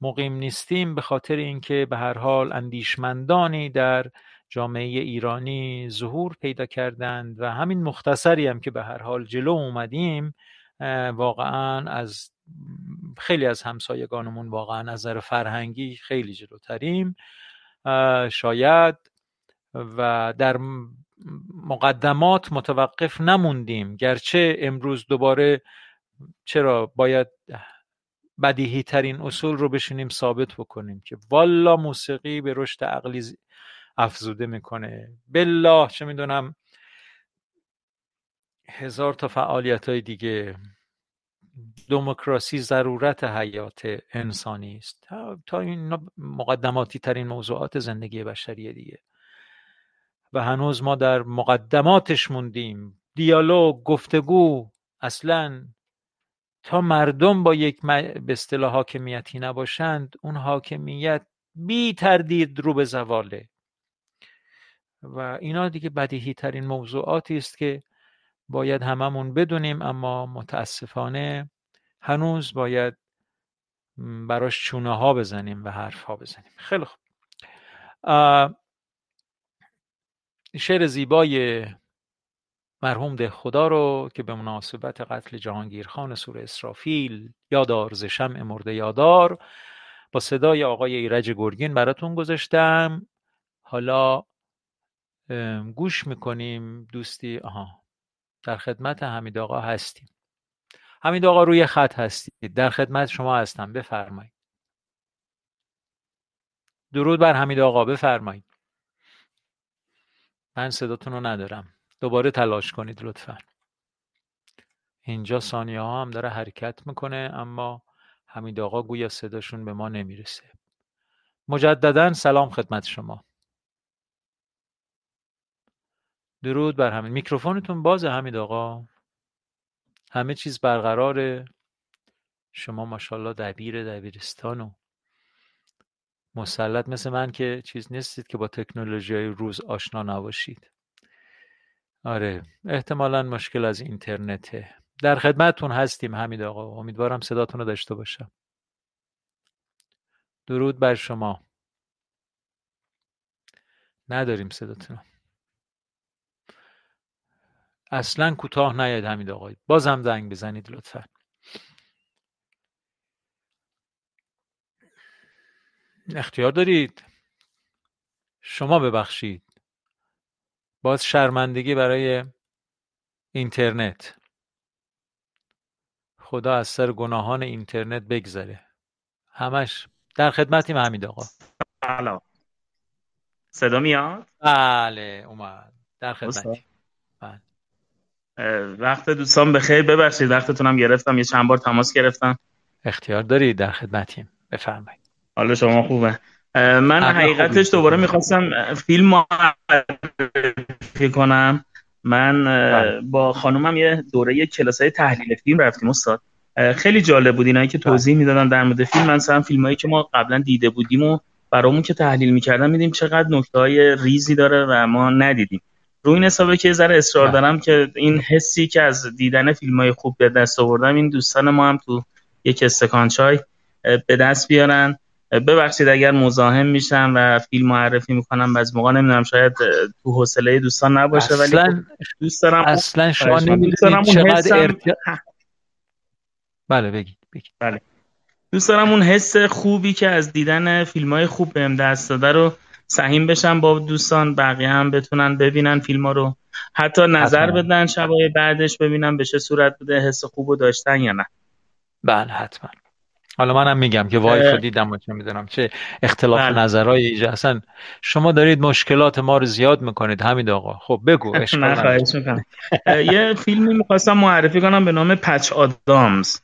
مقیم نیستیم به خاطر اینکه به هر حال اندیشمندانی در جامعه ایرانی ظهور پیدا کردند و همین مختصری هم که به هر حال جلو اومدیم واقعا از خیلی از همسایگانمون واقعا نظر فرهنگی خیلی جلوتریم. شاید و در مقدمات متوقف نموندیم. گرچه امروز دوباره چرا باید بدیهی ترین اصول رو بشینیم ثابت بکنیم که والا موسیقی به رشد عقلی افزوده می‌کنه. بالله چه می‌دونم هزار تا فعالیت های دیگه دموکراسی ضرورت حیات انسانی است. تا این مقدماتی ترین موضوعات زندگی بشری دیگه. و هنوز ما در مقدماتش موندیم. دیالوگ گفتگو اصلا تا مردم با یک به اصطلاح حاکمیتی نباشند اون حاکمیت بی تردید رو به زواله. و اینا دیگه بدیهی ترین موضوعاتی است که باید هممون بدونیم اما متاسفانه هنوز باید براش چونه ها بزنیم و حرف ها بزنیم. خیلی خوب. شعر زیبای مرحوم ده خدا رو که به مناسبت قتل جهانگیرخان سور اسرافیل یادار ز شمع مرده یادار با صدای آقای ایرج گرگین براتون گذاشتم. حالا گوش می‌کنیم دوستی آها. در خدمت حمید آقا هستیم. حمید آقا روی خط هستید. در خدمت شما هستم. بفرمایید. درود بر حمید آقا. بفرمایید. من صداتون رو ندارم. دوباره تلاش کنید لطفا. اینجا ثانیه ها هم داره حرکت می‌کنه اما حمید آقا گویا صداشون به ما نمی‌رسه. مجددا سلام خدمت شما. درود بر همین میکروفونتون بازه حمید آقا. همه چیز برقراره. شما ماشاءالله دبیر دبیرستان و مسلط مثل من که چیز نیستید که با تکنولوژی های روز آشنا نباشید. آره احتمالا مشکل از اینترنته. در خدمتتون هستیم حمید آقا. امیدوارم صداتون رو داشته باشم. درود بر شما. نداریم صداتون اصلا کوتاه نیاد حمید آقای بازم زنگ بزنید لطفا. اختیار دارید؟ شما ببخشید. باز شرمندگی برای اینترنت. خدا از سر گناهان اینترنت بگذره. همش در خدمتیم حمید آقا. سلام. صدا میاد؟ بله اومد. در خدمتی بله. وقت دوستان بخیر ببخشید وقتتونم گرفتم یه چند بار تماس گرفتم. اختیار دارید در خدمتیم. بفرمایید. حالا شما خوبه. من حقیقتش دوباره می‌خواستم فیلم معرفی کنم. من بله. با خانومم یه دوره کلاس های تحلیل فیلم رفتیم استاد. خیلی جالب بود اینایی که توضیح بله. می‌دادن در مورد فیلم. مثلا فیلم هایی که ما قبلا دیده بودیم و برامون که تحلیل می‌کردن میدیم چقدر نکته های ریزی داره و ما ندیدیم. روی این حسابه که ذره اصرار بله. دارم که این حسی که از دیدن فیلم های خوب به دست آوردم این دوستان ما هم تو یک استکان چای به دست بیارن ببخشید اگر مزاحم میشم و فیلم معرفی می‌کنم از موقع نمی‌دونم شاید تو حوصله دوستان نباشه ولی دوست دارم اصلا شما نمی‌دونید چقدر. بله بگید بگید بله دوست دارم اون حس خوبی که از دیدن فیلم های خوب بهم دست داده رو سهیم بشم با دوستان بقیه هم بتونن ببینن فیلم ها رو. حتی نظر حتما. بدن شبای بعدش ببینم به چه صورت بوده حس خوب داشتن یا نه. بله حتما. حالا منم میگم که وای رو دیدم چه می‌دونم چه اختلاف بله. نظرهای ایجا اصلا شما دارید مشکلات ما رو زیاد می‌کنید همین آقا. خب بگو <laughs> یه فیلمی می‌خواستم معرفی کنم به نام پچ آدامز.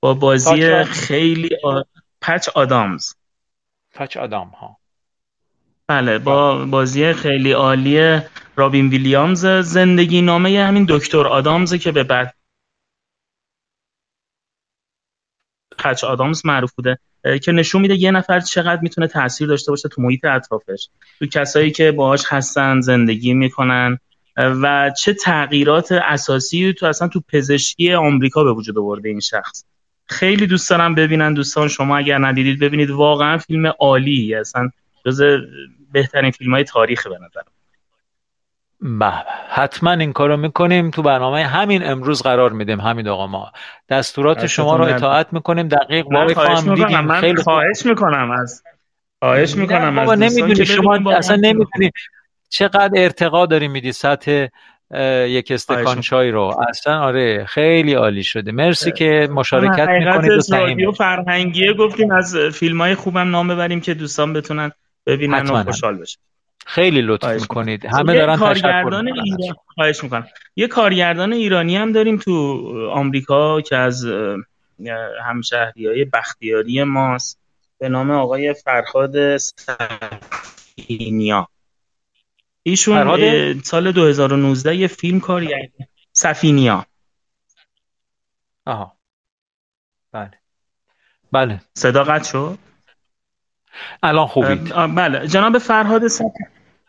با بازی خیلی آ... پچ آدامز. پچ آدام ها. بله با بازی خیلی عالی رابین ویلیامز زندگی نامه همین دکتر آدامز که به بعد پچ آدامز معروف بوده که نشون میده یه نفر چقدر می‌تونه تاثیر داشته باشه تو محیط اطرافش. تو کسایی که باهاش هستن زندگی می‌کنن و چه تغییرات اساسی تو اصلا تو پزشکی آمریکا به وجود آورده این شخص. خیلی دوست دارم ببینن دوستان شما اگر ندیدید ببینید واقعا فیلم عالی اصلا جز بهترین فیلم های تاریخ به نظرم بله حتما این کارو می‌کنیم. تو برنامه همین امروز قرار میدیم. همین آقا ما دستورات شما رو اطاعت می‌کنیم. دقیق وای هم دیدیم. من خیلی خواهش می‌کنم از خواهش می‌کنم از نمی‌دونی. شما اصلا نمی‌دونی چقدر ارتقا داری میدی. سطح یک استکان چای رو. اصلا آره خیلی عالی شده. مرسی که مشارکت می‌کنید و رادیو فرهنگیه گفتیم. از فیلم های خوبم نام ببریم که دوستان بتونن ببینن و خوشحال بشن خیلی لطف می‌کنید. همه دارن کارگردان ایران خواهش می‌کنم. یه کارگردان ایرانی هم داریم تو آمریکا که از همشهری های بختیاری ماست. به نام آقای فرهاد سفینیا. ایشون فرهاد... سال 2019 یه فیلم کار سفینیا. آها. بله. بله. صداقت شد؟ الان خوبید. بله. جناب فرهاد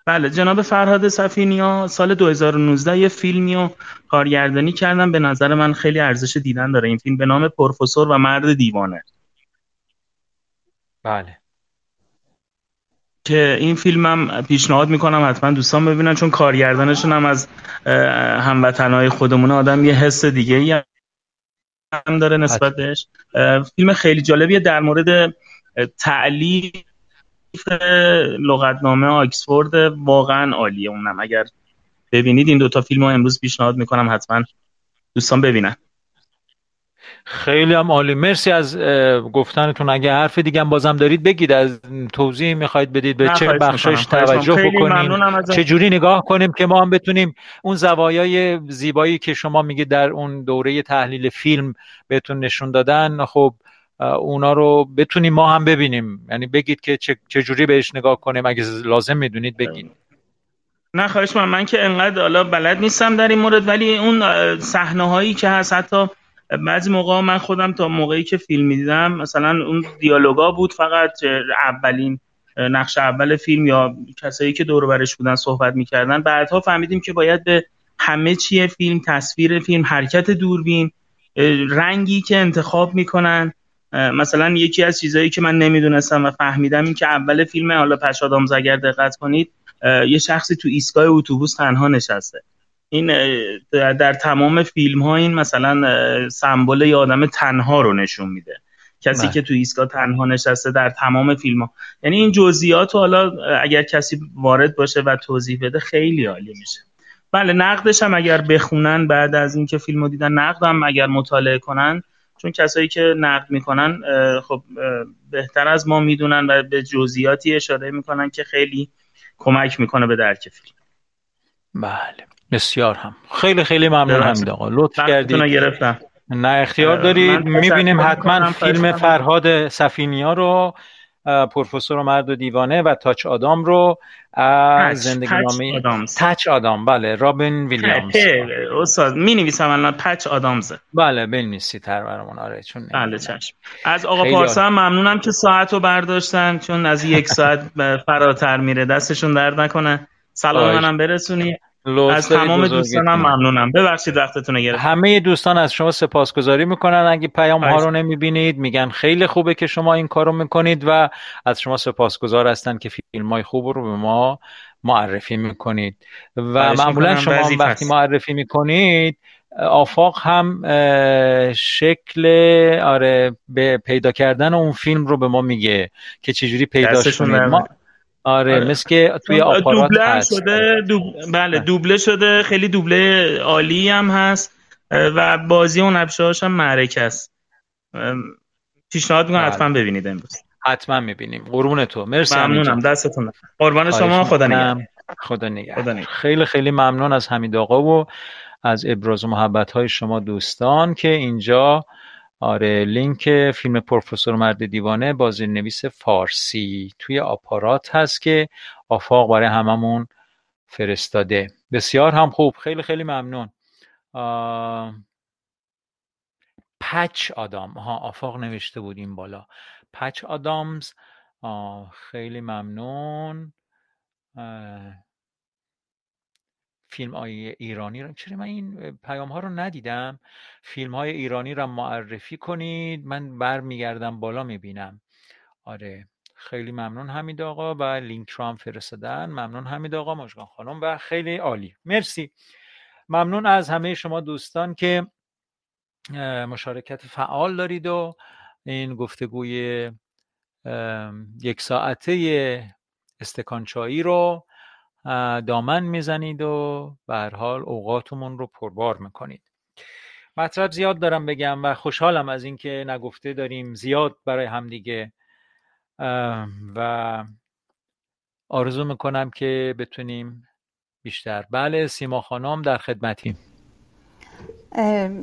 بله جناب فرهاد سفینیا سال 2019 یه فیلمی رو کارگردانی کردن. به نظر من خیلی ارزش دیدن داره. این فیلم به نام پروفسور و مرد دیوانه. بله. که این فیلمم پیشنهاد می‌کنم حتما دوستان ببینن چون کارگردانشون هم از هموطنهای خودمون آدم یه حس دیگه هم داره نسبت بهش. فیلم خیلی جالبیه. در مورد تعلیف لغتنامه آکسفورد واقعا عالیه. اونم اگر ببینید این دوتا فیلم رو امروز پیشنهاد می‌کنم حتما دوستان ببینن. خیلی هم عالی. مرسی از گفتنتون. اگه حرف دیگه هم بازم دارید بگید. از توضیح می‌خواید بدید به چه بخشش توجه بکنیم چه جوری نگاه کنیم که ما هم بتونیم اون زوایای زیبایی که شما میگید در اون دوره تحلیل فیلم بهتون نشون دادن. خب اونا رو بتونیم ما هم ببینیم. یعنی بگید که چه جوری بهش نگاه کنیم. اگه لازم می‌دونید بگید نه خواهش من من که انقدر حالا بلد نیستم در این مورد ولی اون صحنه هایی که هست حتی بعضی موقع من خودم تا موقعی که فیلم می‌دیدم مثلا اون دیالوگا بود فقط اولین نقش اول فیلم یا کسایی که دور برش بودن صحبت می‌کردن. بعدها فهمیدیم که باید به همه چیه فیلم تصویر فیلم حرکت دوربین رنگی که انتخاب می‌کنن مثلا یکی از چیزهایی که من نمی‌دونستم و فهمیدم این که اول فیلم حالا پش آدامز اگر دقت کنید یه شخصی تو ایستگاه اتوبوس تنها نشسته. این در تمام فیلم ها این مثلا سمبل یه آدم تنها رو نشون میده. کسی بله. که تو ایستگاه تنها نشسته در تمام فیلم ها یعنی این جزئیات حالا اگر کسی وارد باشه و توضیح بده خیلی عالی میشه. بله نقدش هم اگر بخونن بعد از اینکه فیلمو دیدن نقد هم اگر مطالعه کنن چون کسایی که نقد می‌کنن خب بهتر از ما می‌دونن و به جزئیاتی اشاره می‌کنن که خیلی کمک می‌کنه به درک فیلم. بله. بسیار هم. خیلی خیلی ممنون حمید آقا. لطف کردید. گرفتم. نه اختیار دارید. می‌بینیم حتما فیلم فرهاد سفینیا رو پروفسور و مرد و دیوانه و تاچ آدام رو از زندگی نامه تچ آدام بله رابین ویلیامز. استاد می نویسم الان پچ آدامز بله بنویسی تر برامون. آره چون بله چشم. از آقا پارسا هم ممنونم که ساعت رو برداشتن چون از یک ساعت <laughs> فراتر میره. دستشون درد نکنه. سلام منم برسونی. از تمام دوستانم ممنونم. ببخشید وقتتون گرفتم. همه دوستان از شما سپاسگزاری می‌کنن. اگه پیام ها رو نمی‌بینید میگن خیلی خوبه که شما این کارو می‌کنید و از شما سپاسگزار هستن که فیلم های خوب رو به ما معرفی می‌کنید. و معمولا شما وقتی معرفی می‌کنید آفاق هم شکل آره به پیدا کردن اون فیلم رو به ما میگه که چجوری پیداش کنید. ما آره, آره. مثل که توی آپارات هست. شده دوب... بله دوبله شده خیلی دوبله عالی هم هست و بازی اون ابشاش هم معرکه است. پیشنهاد می‌کنم بله. حتما ببینید امروز. حتما می‌بینیم. قربون تو. مرسی ممنونم. دستتون قربان شما. خدا نگهدار. خدا نگهدار. خیلی خیلی ممنون از حمید آقا و از ابراز محبت های شما دوستان که اینجا آره لینک فیلم پروفسور مرد دیوانه با نویس فارسی توی آپارات هست که آفاق برای هممون فرستاده. بسیار هم خوب. خیلی خیلی ممنون. پچ آدام. ها آفاق نوشته بودیم بالا. پچ آدامز. خیلی ممنون. فیلم های ایرانی رو. چرا من این پیام ها رو ندیدم؟ فیلم های ایرانی رو معرفی کنید. من برمیگردم بالا می‌بینم. آره. خیلی ممنون حمید آقا و لینک رو هم فرستادن. ممنون حمید آقا مشکان خانم و خیلی عالی. مرسی. ممنون از همه شما دوستان که مشارکت فعال دارید و این گفتگوی یک ساعته استکانچایی رو دامن می‌زنید و به هر حال اوقاتمون رو پربار می‌کنید. مطلب زیاد دارم بگم و خوشحالم از اینکه نگفته داریم زیاد برای همدیگه. و آرزو می‌کنم که بتونیم بیشتر. بله سیما خانم در خدمتیم.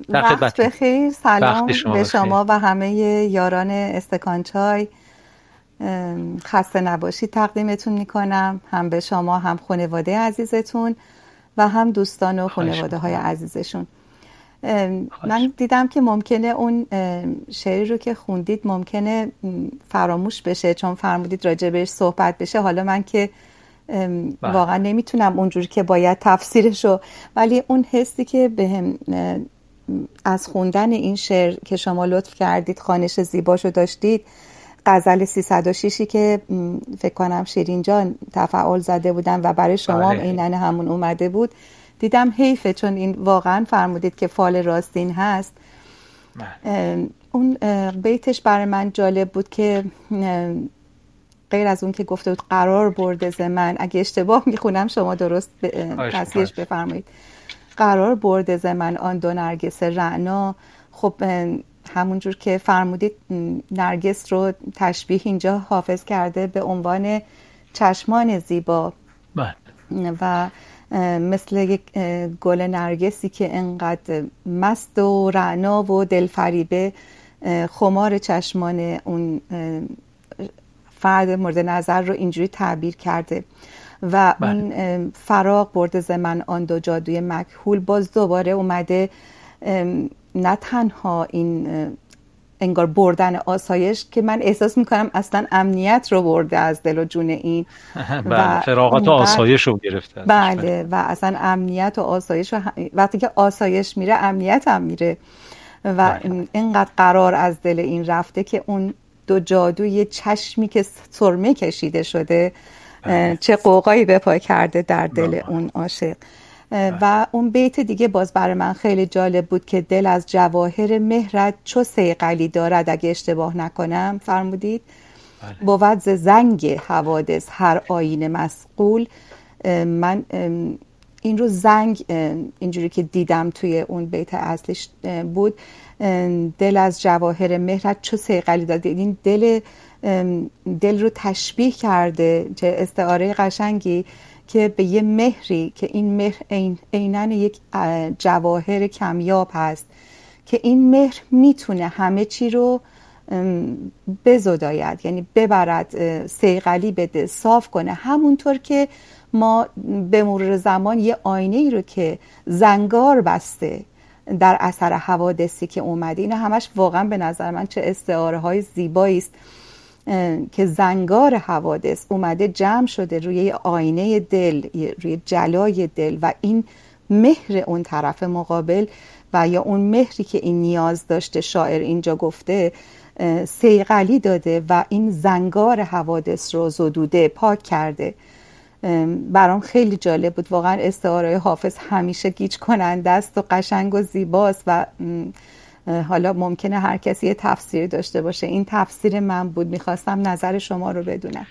وقت بخیر سلام به شما و همه یاران استکانچای. خسته نباشید تقدیمتون می‌کنم هم به شما هم خانواده عزیزتون و هم دوستان و خانواده های عزیزشون. من دیدم که ممکنه اون شعری رو که خوندید ممکنه فراموش بشه چون فرمودید راجع بهش صحبت بشه. حالا من که بله. واقعا نمی‌تونم اونجوری که باید تفسیرشو ولی اون حسی که به از خوندن این شعر که شما لطف کردید خانش زیباشو داشتید غزل 306 که فکر کنم شیرین جان تفعال زده بودن و برای شما بله. اینن همون اومده بود. دیدم حیفه چون این واقعا فرمودید که فال راستین هست. بله. اون بیتش برای من جالب بود که غیر از اون که گفته بود قرار برده ز من اگه اشتباه می‌خونم شما درست تصحیحش بفرمایید. قرار برده ز من آن دو نرگس رعنا. خب همونجور که فرمودید نرگس رو تشبیه اینجا حافظ کرده به عنوان چشمان زیبا بله. و مثل یک گل نرگسی که انقدر مست و رعنا و دلفریبه خمار چشمان اون فرد مورد نظر رو اینجوری تعبیر کرده و بله. اون فراغ برده زمن آن دو جادوی مکهول باز دوباره اومده نه تنها این انگار بردن آسایش که من احساس می‌کنم اصلا امنیت رو برده از دل و جون این <laughs> بله فراغت و آسایش رو گرفته بله و اصلا امنیت و آسایش و وقتی که آسایش میره امنیت هم میره و بله. اینقدر قرار از دل این رفته که اون دو جادوی چشمی که سرمه کشیده شده بله. چه قوقایی به پای کرده در دل. اون عاشق و اون بیت دیگه باز برای من خیلی جالب بود که دل از جواهر مهرت چو سیقلی دارد اگه اشتباه نکنم. فرمودید؟ بله. بود ز زنگ حوادث هر آین مسقول من این رو زنگ اینجوری که دیدم توی اون بیت اصلش بود. دل از جواهر مهرت چو سیقلی داده این دل دل رو تشبیه کرده چه استعاره قشنگی. که به یه مهری که این مهر عینا یک جواهر کمیاب هست که این مهر می‌تونه همه چی رو بزداید یعنی ببرد سیغلی بده صاف کنه. همونطور که ما به مرور زمان یه آینه ای رو که زنگار بسته در اثر حوادثی که اومده اینا همش واقعا به نظر من چه استعاره های زیبایی است که زنگار حوادث اومده جمع شده روی آینه دل روی جلای دل و این مهر اون طرف مقابل و یا اون مهری که این نیاز داشته شاعر اینجا گفته سیغلی داده و این زنگار حوادث رو زدوده پاک کرده. برام خیلی جالب بود. واقعا استعاره حافظ همیشه گیج کننده است و قشنگ و زیباست و حالا ممکنه هر کسی یه تفسیر داشته باشه. این تفسیر من بود. می‌خواستم نظر شما رو بدونم.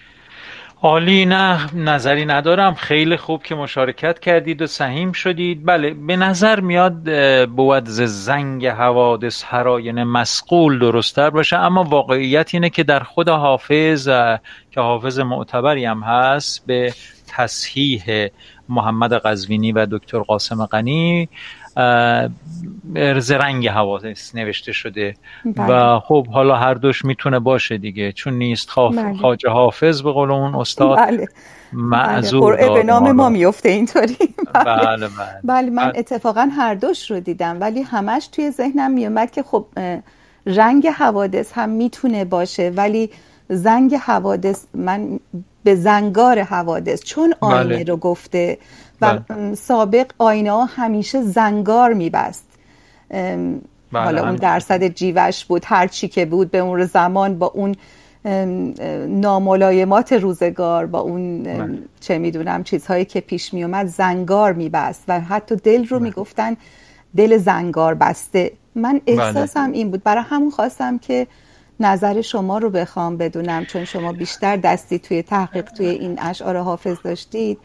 عالی نه نظری ندارم. خیلی خوب که مشارکت کردید و سهیم شدید. بله به نظر میاد بود ز زنگ حوادث هراین مسقول درستتر باشه. اما واقعیت اینه که در خود حافظ که حافظ معتبری هم هست به تصحیح محمد قزوینی و دکتر قاسم غنی زرنگ حوادث نوشته شده بله. و خب حالا هر دوش می‌تونه باشه دیگه چون نیست خاف... بله. خاج حافظ به قول اون استاد بله. معذور بله. به نام ما میفته اینطوری <laughs> بله. بله, بله. بله من اتفاقا هر دوش رو دیدم ولی همش توی ذهنم میومد که خب رنگ حوادث هم می‌تونه باشه ولی زنگ حوادث من به زنگار حوادث چون آینه بله. رو گفته و بله. سابق آینه ها همیشه زنگار میبست. بله. حالا اون درصد جیوش بود هر چی که بود به اون زمان با اون ناملایمات روزگار با اون بله. چه می‌دونم چیزهایی که پیش میومد زنگار میبست. و حتی دل رو می‌گفتن دل زنگار بسته. من احساسم این بود. برای همون خواستم که نظر شما رو بخوام بدونم چون شما بیشتر دستی توی تحقیق توی این اشعار حافظ داشتید.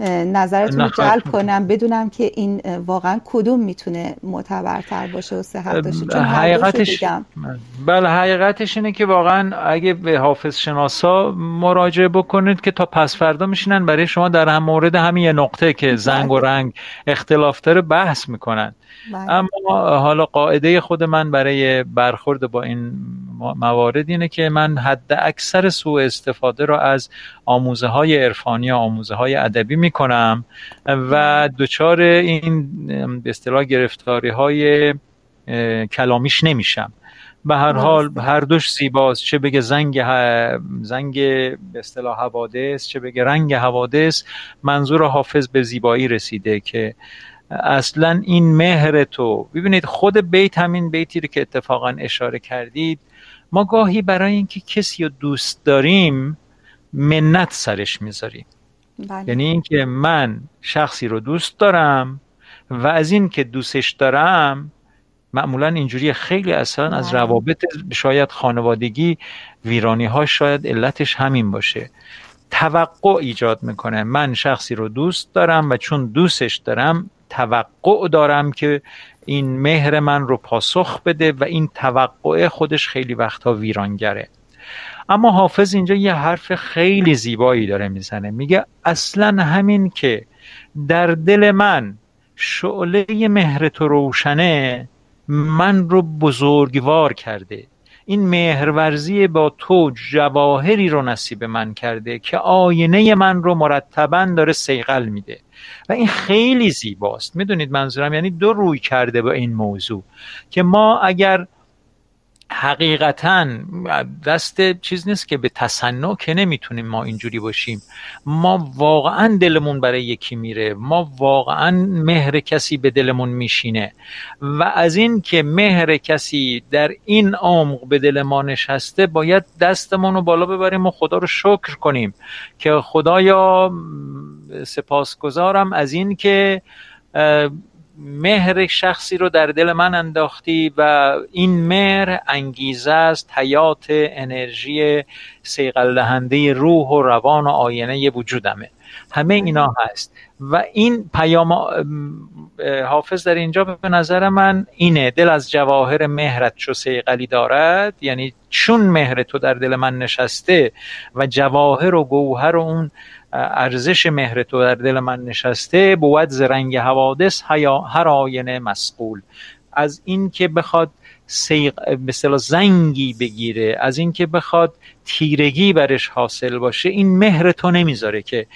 نظرتون رو جلب کنم بدونم که این واقعا کدوم می‌تونه معتبرتر باشه و صحت داشته چون حقیقتش بله حقیقتش اینه که واقعا اگه به حافظ شناسا مراجعه بکنید که تا پس فردا میشینن برای شما در هم مورد همین یه نقطه که زنگ و بله. رنگ اختلاف داره بحث می‌کنن بله. اما حالا قاعده خود من برای برخورد با این موارد اینه که من حد اکثر سوء استفاده را از آموزه های عرفانی آموزه های ادبی می‌کنم و دچار این به اصطلاح گرفتاری های کلامیش نمیشم. به هر حال هر دوش زیباست چه بگه زنگ زنگ به اصطلاح حوادث چه بگه رنگ حوادث منظور حافظ به زیبایی رسیده که اصلا این مهر تو ببینید خود بیت همین بیتی رو که اتفاقا اشاره کردید ما گاهی برای اینکه کسی رو دوست داریم منت سرش می‌ذاریم بله. یعنی اینکه من شخصی رو دوست دارم و از این که دوستش دارم معمولا اینجوری خیلی اصلا از بله. روابط شاید خانوادگی ویرانی ها شاید علتش همین باشه توقع ایجاد می‌کنه من شخصی رو دوست دارم و چون دوستش دارم توقع دارم که این مهر من رو پاسخ بده و این توقع خودش خیلی وقتها ویرانگره. اما حافظ اینجا یه حرف خیلی زیبایی داره می‌زنه. میگه اصلا همین که در دل من شعله مهر تو روشنه من رو بزرگوار کرده. این مهرورزی با تو جواهری رو نصیب من کرده که آینه من رو مرتبا داره سیقل میده. و این خیلی زیباست. می‌دونید منظورم یعنی دو روی کرده با این موضوع که ما اگر حقیقتا دست چیز نیست که به تصنع که نمی‌تونیم ما اینجوری باشیم. ما واقعا دلمون برای یکی میره. ما واقعا مهر کسی به دلمون میشینه. و از این که مهر کسی در این عمق به دل ما نشسته باید دستمون رو بالا ببریم و خدا رو شکر کنیم که خدایا سپاسگزارم از این که مهر شخصی رو در دل من انداختی و این مهر انگیزه است حیات انرژی سیقل دهنده روح و روان و آینه وجودمه. همه اینا هست. و این پیام حافظ در اینجا به نظر من اینه دل از جواهر مهرت چو سیقلی دارد یعنی چون مهر تو در دل من نشسته و جواهر و گوهر و اون ارزش مهر تو در دل من نشسته بود ز رنگ حوادث هر آینه مسئول. از این که بخواد سیق مثلا زنگی بگیره از اینکه بخواد تیرگی برش حاصل باشه این مهر تو نمی‌ذاره که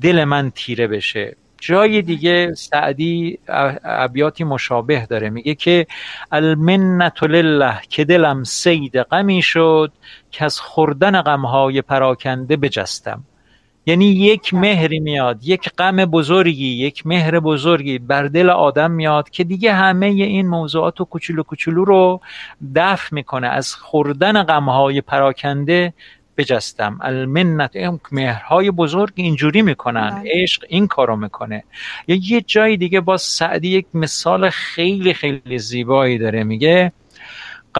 دل من تیره بشه. جای دیگه سعدی ابیاتی مشابه داره. میگه که المنت لله که دلم سید غمی شد که از خوردن غمهای پراکنده بجستم. یعنی یک مهری میاد یک غم بزرگی یک مهر بزرگی بر دل آدم میاد که دیگه همه این موضوعات و کوچولو کوچولو رو دفع می‌کنه. از خوردن غمهای پراکنده بجستم. المنت مهرهای بزرگ اینجوری می‌کنن. بله. عشق این کارو می‌کنه. یا یه جای دیگه با سعدی یک مثال خیلی خیلی زیبایی داره. میگه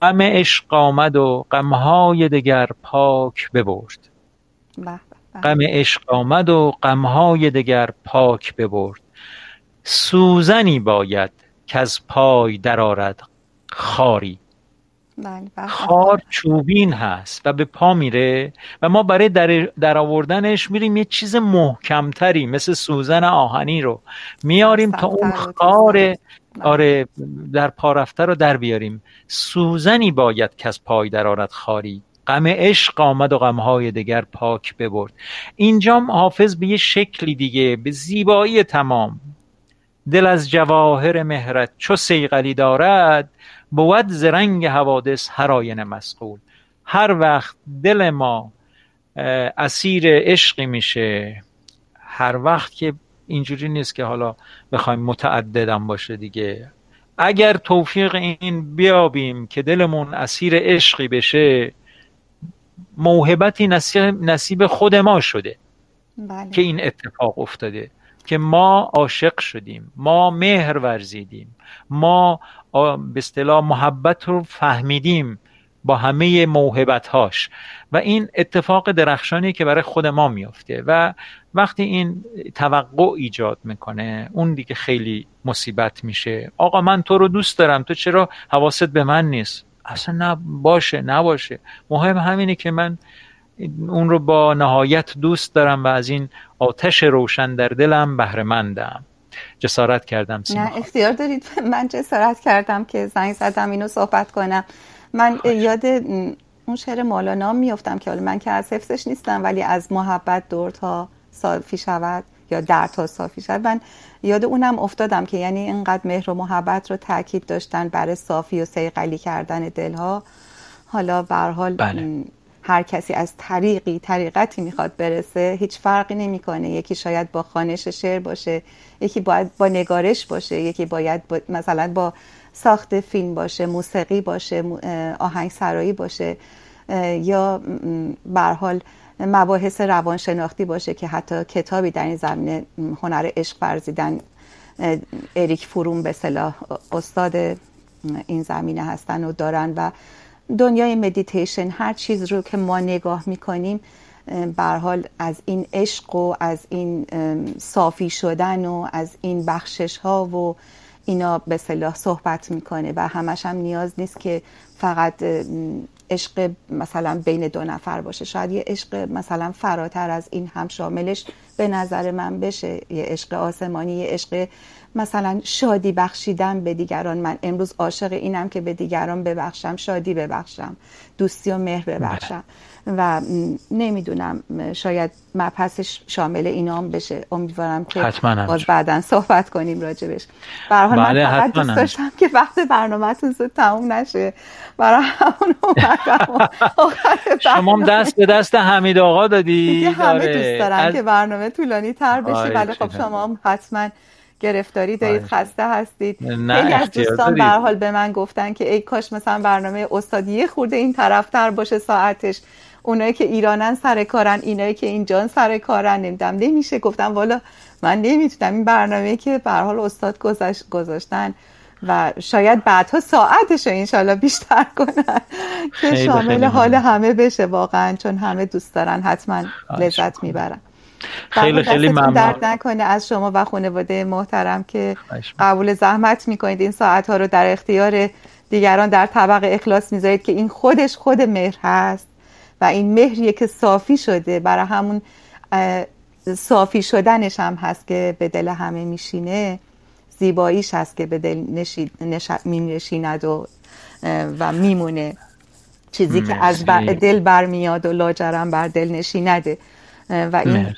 غم عشق آمد و غمهای دگر پاک ببرد. بله. غم عشق آمد و غمهای دگر پاک ببرد. سوزنی باید که از پای درآرد خاری. بله، بله. خار چوبین هست و به پا میره و ما برای در, در آوردنش میریم یه چیز محکمتری مثل سوزن آهنی رو میاریم تا اون خار بله. آره در پا رفته رو در بیاریم. سوزنی باید که از پای درآرد خاری. غم عشق آمد و غمهای دگر پاک ببرد. اینجا حافظ به یه شکلی دیگه به زیبایی تمام. دل از جواهر مهرت چو سیغلی دارد بود زرنگ حوادث هر آینه مسئول هر وقت دل ما اسیر عشقی میشه هر وقت که اینجوری نیست که حالا بخوایم متعددم باشه دیگه. اگر توفیق این بیابیم که دلمون اسیر عشقی بشه موهبتی نصیب خود ما شده بله. که این اتفاق افتاده که ما عاشق شدیم ما مهر ورزیدیم ما به اصطلاح محبت رو فهمیدیم با همه موهبت هاش و این اتفاق درخشانی که برای خود ما میافته و وقتی این توقع ایجاد می‌کنه اون دیگه خیلی مصیبت میشه. آقا من تو رو دوست دارم تو چرا حواست به من نیست؟ اصلا باشه نباشه. مهم همینه که من اون رو با نهایت دوست دارم و از این آتش روشن در دلم بهره مندم جسارت کردم سیما نه اختیار دارید. <laughs> من جسارت کردم که زنگ زدم اینو صحبت کنم. من یاد اون شعر مولانا میفتم که من که از حفظش نیستم ولی از محبت دور تا صافی شود یا دردها صافی شد. من یاد اونم افتادم که یعنی اینقدر مهر و محبت رو تاکید داشتن برای صافی و سیقلی کردن دلها. حالا به حال بله. هر کسی از طریقی طریقتی می‌خواد برسه هیچ فرقی نمی‌کنه. یکی شاید با خانش شعر باشه یکی باید با نگارش باشه یکی باید مثلا با ساخت فیلم باشه موسیقی باشه آهنگ سرایی باشه یا به حال مباحث روانشناختی باشه که حتی کتابی در این زمینه هنر عشق ورزیدن اریک فروم به صلاح استاد این زمینه هستن و دارن و دنیای مدیتیشن هر چیز رو که ما نگاه می‌کنیم حال از این عشق و از این صافی شدن و از این بخشش ها و اینا به صلاح صحبت می‌کنه و همش هم نیاز نیست که فقط عشق مثلا بین دو نفر باشه. شاید یه عشق مثلا فراتر از این هم شاملش به نظر من بشه. یه عشق آسمانی یه عشق مثلا شادی بخشیدن به دیگران. من امروز عاشق اینم که به دیگران ببخشم شادی ببخشم دوستی و مهر ببخشم. و نمی‌دونم شاید مبحثش شامل اینا هم بشه. امیدوارم که باز بعدا صحبت کنیم راجبش. برای من بله فقط دوست داشتم که وقت برنامهتون زود تموم نشه. برای همون <laughs> شما دست به دست حمید آقا دادی. همه آره. دوست دارن از... که برنامه طولانی تر بشه. آره، ولی خب شما هم حتما گرفتاری دارید خسته هستید. خیلی از دوستان به حال به من گفتن که ای کاش مثلا برنامه استادی خورده این طرفتر باشه ساعتش. اونایی که ایرانن سر کارن اینایی که اینجان سر کارن. نمیدم نمیشه. گفتم والا من نمی‌تونم. این برنامه که به حال استاد گذاشتن و شاید بعدها ساعتش رو انشالله بیشتر کنن. که شامل حال همه بشه واقعا چون همه دوست دارن. حتما لذت می‌برن. خیلی خیلی ممنون. درد نکنه از شما و خانواده محترم که قبول زحمت می‌کنید. این ساعت ها رو در اختیار دیگران در طبق اخلاص می‌ذارید که این خودش خود مهر هست. و این مهریه که صافی شده برای همون صافی شدنش هم هست که به دل همه میشینه زیباییش هست که به دل نشی... نشیند و و میمونه. چیزی که از دل برمیاد و لاجرم بر دل نشینده و این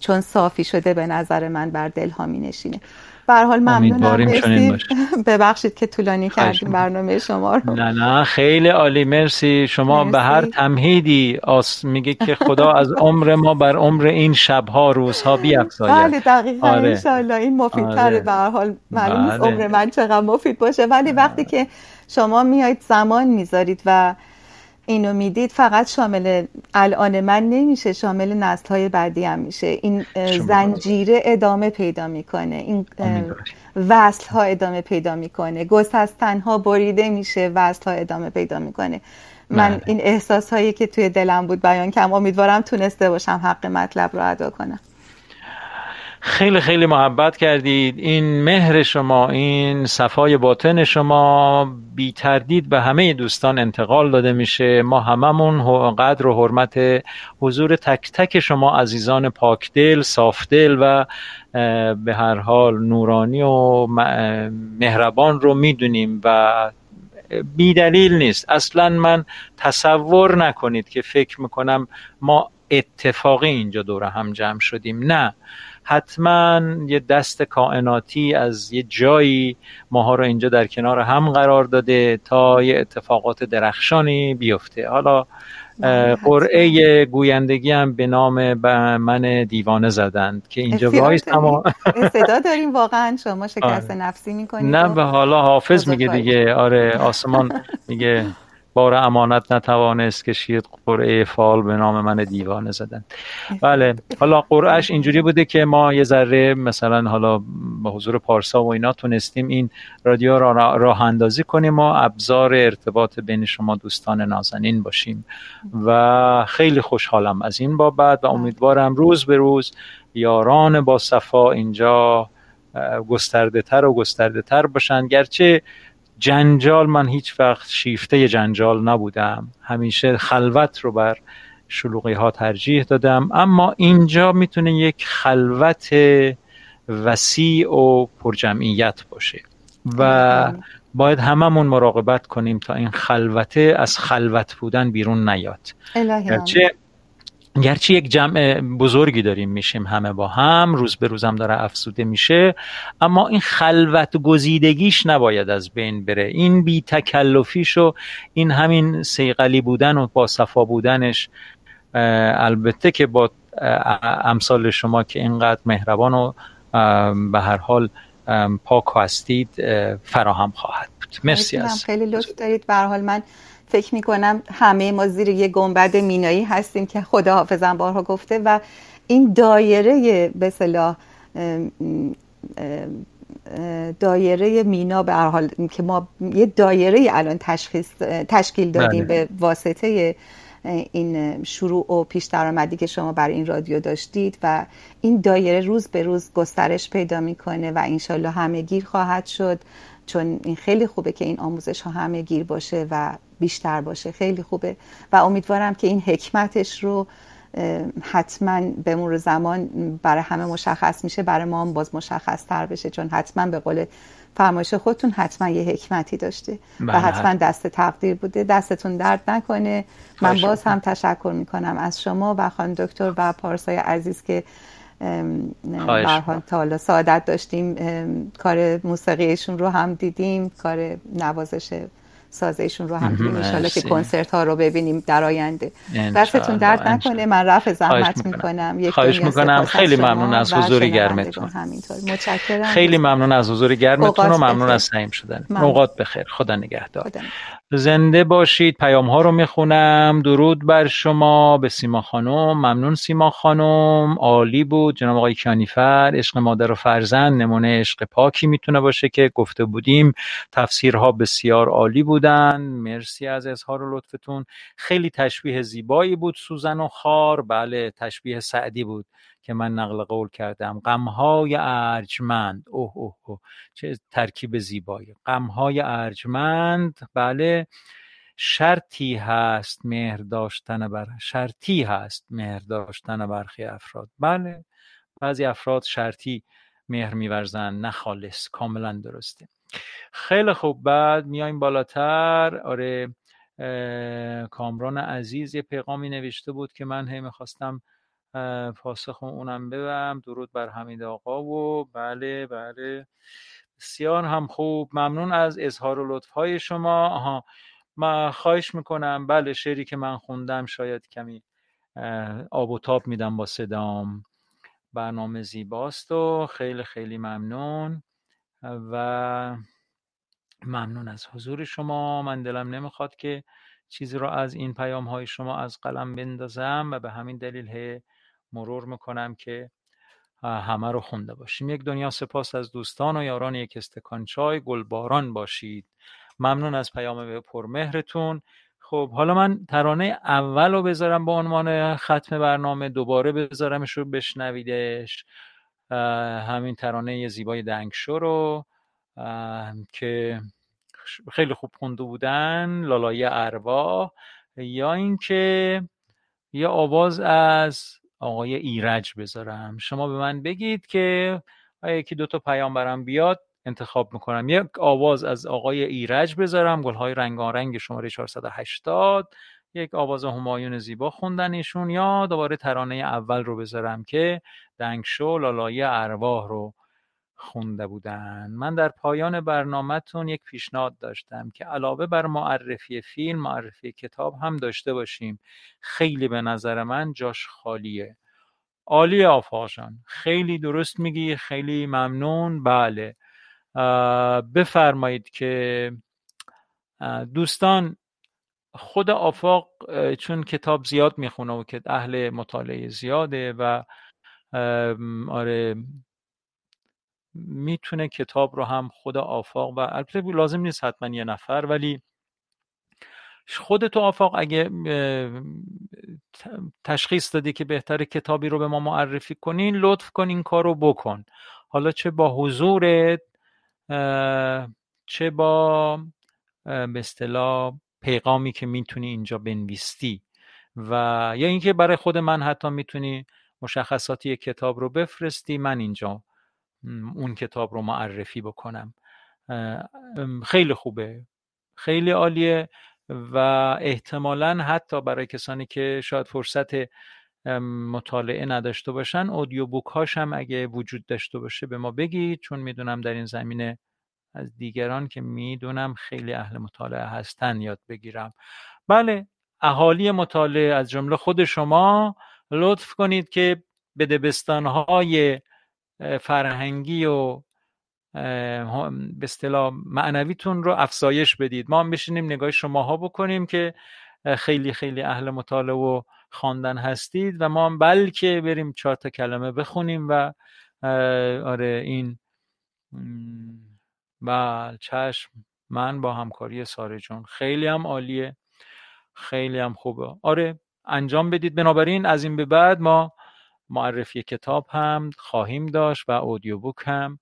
چون صافی شده به نظر من بر دل ها می نشینه. حال ممنونم. <laughs> ببخشید که طولانی کردیم برنامه شما رو. نه نه خیلی عالی. مرسی. شما به هر تمهیدی آس میگه که خدا از عمر ما بر عمر این شبها روزها بیافزاید. بله دقیقا آره. انشالله این مفیدتره. آره. به هر حال معلوم بله. عمر من چقدر مفید باشه. ولی وقتی که شما میایید زمان می‌ذارید و اینو می‌دید فقط شامل الان من نمیشه شامل نسل های بعدی هم میشه. این زنجیره ادامه پیدا می‌کنه. این وصل ها ادامه پیدا می‌کنه. گسستن ها بریده میشه وصل ها ادامه پیدا می‌کنه. من بله. این احساس هایی که توی دلم بود بیان کم امیدوارم تونسته باشم حق مطلب رو ادا کنم. خیلی خیلی محبت کردید. این مهر شما این صفای باطن شما بی تردید به همه دوستان انتقال داده میشه. ما هممون قدر و حرمت حضور تک تک شما عزیزان پاکدل صافدل و به هر حال نورانی و مهربان رو می‌دونیم و بی دلیل نیست. اصلا من تصور نکنید که فکر می‌کنم ما اتفاقی اینجا دور هم جمع شدیم. نه. حتما یه دست کائناتی از یه جایی ماها رو اینجا در کنار هم قرار داده تا یه اتفاقات درخشانی بیفته. حالا قرعه گویندگی هم به نام من دیوانه زدند که اینجا وایس اما صدا داریم واقعا؟ شما شکسته آره. نفسی می‌کنید نه به حالا حافظ میگه دیگه. آره آسمان میگه بار امانت نتوانست کشید قرعه فال به نام من دیوانه زدن بله حالا قرعهش اینجوری بوده که ما یه ذره مثلا حالا با حضور پارسا و اینا تونستیم این رادیو را راه اندازی کنیم و ابزار ارتباط بین شما دوستان نازنین باشیم. و خیلی خوشحالم از این بابت و امیدوارم روز به روز یاران با صفا اینجا گسترده تر و گسترده تر باشن گرچه جنجال من هیچ وقت شیفته جنجال نبودم. همیشه خلوت رو بر شلوغی ها ترجیح دادم. اما اینجا می‌تونه یک خلوت وسیع و پرجمعیت باشه و باید هممون مراقبت کنیم تا این خلوته از خلوت بودن بیرون نیاد. گرچه گرچه یک جمع بزرگی داریم میشیم همه با هم روز به روزم داره افزوده میشه اما این خلوت گزیدگیش نباید از بین بره. این بی تکلفیش و این همین سیقلی بودن و با صفا بودنش البته که با امثال شما که اینقدر مهربان و به هر حال پاک هستید فراهم خواهد بود. مرسی از خیلی لطف دارید. به حال من فکر می‌کنم همه ما زیر یه گنبد مینایی هستیم که خدا حافظم بارها گفته و این دایره به صلاح دایره مینا به حال که ما یه دایره الان تشخیص تشکیل دادیم بله. به واسطه این شروع و پیش درآمدی که شما برای این رادیو داشتید و این دایره روز به روز گسترش پیدا می‌کنه و انشالله همه گیر خواهد شد چون این خیلی خوبه که این آموزش ها همه گیر باشه و بیشتر باشه. خیلی خوبه. و امیدوارم که این حکمتش رو حتما به مرور زمان برای همه مشخص میشه برای ما هم باز مشخص تر بشه. چون حتما به قول فرمایش خودتون حتما یه حکمتی داشته و بله. حتما دست تقدیر بوده. دستتون درد نکنه. من باز هم تشکر می‌کنم از شما و خانم دکتر و پارسای عزیز که برحال تا حالا سعادت داشتیم. کار موسیقیشون رو هم دیدیم کار نوازش سازشون رو هم دیدیم. انشالله که کنسرت ها رو ببینیم در آینده. دستتون درد نکنه من رفع زحمت می‌کنم. خواهش می‌کنم. خیلی ممنون از حضور گرمتون. متشکرم. خیلی ممنون از حضور گرمتون و ممنون از سعیم شدن. اوقات بخیر. خدا نگهدار. زنده باشید. پیام ها رو می‌خونم. درود بر شما. به سیما خانم. ممنون سیما خانم. عالی بود. جناب آقای کیانیفر عشق مادر و فرزند نمونه عشق پاکی می‌تونه باشه که گفته بودیم. تفسیرها بسیار عالی بودن. مرسی از اظهار و لطفتون. خیلی تشبیه زیبایی بود سوزن و خار. بله تشبیه سعدی بود. که من نقل قول کردم. غمهای ارجمند. اوه اوه اوه. چه ترکیب زیبایی. غمهای ارجمند. بله. شرطی هست مهر داشتن بر شرطی هست مهر داشتن برخی افراد. بله. بعضی افراد شرطی مهر میورزن. نه خالص. کاملا درسته. خیلی خوب. بعد میایم بالاتر. آره کامران عزیز یه پیغامی نوشته بود که من هی می‌خواستم پاسخ اونم ببم درود بر حمید آقا و بله بله. بسیار هم خوب. ممنون از اظهار و لطف های شما. آها ما خواهش می‌کنم. بله شعری که من خوندم شاید کمی آب و تاب میدم با صدام. برنامه زیباست و خیلی خیلی ممنون. و ممنون از حضور شما. من دلم نمی‌خواد که چیزی رو از این پیام های شما از قلم بندازم و به همین دلیل مرور می‌کنم که همه رو خونده باشیم. یک دنیا سپاس از دوستان و یاران یک استکان چای. گلباران باشید. ممنون از پیام پرمهرتون. خب حالا من ترانه اول رو بذارم به عنوان ختم برنامه. دوباره بذارمش رو بشنویدش. همین ترانه زیبای دنگشو رو که خیلی خوب خونده بودن. لالای ارواح یا اینکه یه آواز از آقای ایرج بذارم. شما به من بگید که یکی دو تا پیام برم بیاد انتخاب می‌کنم. یک آواز از آقای ایرج بذارم. گلهای رنگارنگ شماره 480 یک آواز همایون زیبا خوندنشون. یا دوباره ترانه اول رو بذارم که دنگشو لالای ارواح رو خونده بودن. من در پایان برنامهتون یک پیشنهاد داشتم که علاوه بر معرفی فیلم معرفی کتاب هم داشته باشیم. خیلی به نظر من جاش خالیه. عالی آفاقشان خیلی درست میگی خیلی ممنون. بله. بفرمایید که دوستان خود آفاق چون کتاب زیاد می‌خونه و که اهل مطالعه زیاده و آره می‌تونه کتاب رو هم خود آفاق و البته لازم نیست حتما یه نفر ولی خودتو آفاق اگه تشخیص دادی که بهتر کتابی رو به ما معرفی کنین لطف کن این کار رو بکن. حالا چه با حضورت چه با به اصطلاح پیغامی که می‌تونی اینجا بنویستی و یا اینکه برای خود من حتی می‌تونی مشخصاتی کتاب رو بفرستی من اینجا اون کتاب رو معرفی بکنم. خیلی خوبه. خیلی عالیه و احتمالا حتی برای کسانی که شاید فرصت مطالعه نداشته باشن اودیو بوک هاش هم اگه وجود داشته باشه به ما بگید چون می‌دونم در این زمینه از دیگران که می‌دونم خیلی اهل مطالعه هستن یاد بگیرم. بله اهالی مطالعه از جمله خود شما لطف کنید که به دبستانهای فرهنگی و به اصطلاح معنویتون رو افزایش بدید. ما هم بشینیم نگاه شماها بکنیم که خیلی خیلی اهل مطالعه و خواندن هستید و ما هم بلکه بریم چهار تا کلمه بخونیم و آره این بله چشم من با همکاری ساره جون. خیلی هم عالیه. خیلی هم خوبه. آره انجام بدید. بنابراین از این به بعد ما معرفی کتاب هم خواهیم داشت و اودیو هم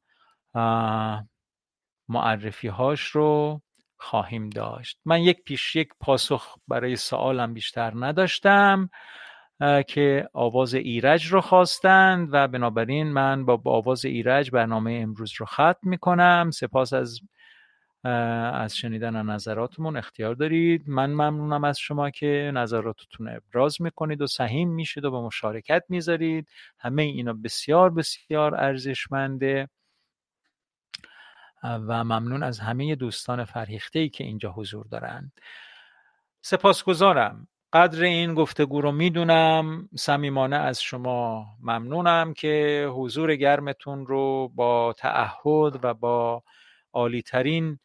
معرفی هاش رو خواهیم داشت. من یک پیش یک پاسخ برای سوالم بیشتر نداشتم که آواز ایرج رو خواستند و بنابراین من با آواز ایرج برنامه امروز رو ختم می‌کنم. سپاس از از شنیدن نظراتمون اختیار دارید. من ممنونم از شما که نظراتتون ابراز می‌کنید و سهیم میشید و به مشارکت می‌ذارید. همه اینا بسیار بسیار ارزشمنده. و ممنون از همه دوستان فرهیخته ای که اینجا حضور دارند. سپاسگزارم. قدر این گفتگو رو می‌دونم. صمیمانه از شما ممنونم که حضور گرمتون رو با تعهد و با عالیترین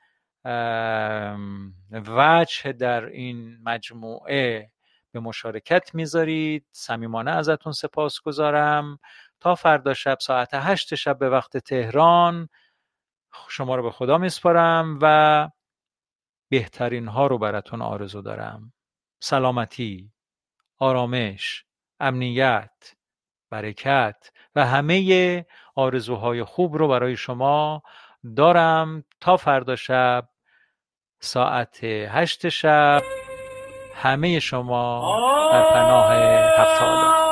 وجه در این مجموعه به مشارکت می‌ذارید. صمیمانه ازتون سپاس گذارم. تا فردا شب ساعت هشت شب به وقت تهران شما رو به خدا میسپارم و بهترین ها رو براتون آرزو دارم. سلامتی آرامش امنیت برکت و همه آرزوهای خوب رو برای شما دارم. تا فردا شب ساعت هشت شب. همه شما در پناه هفت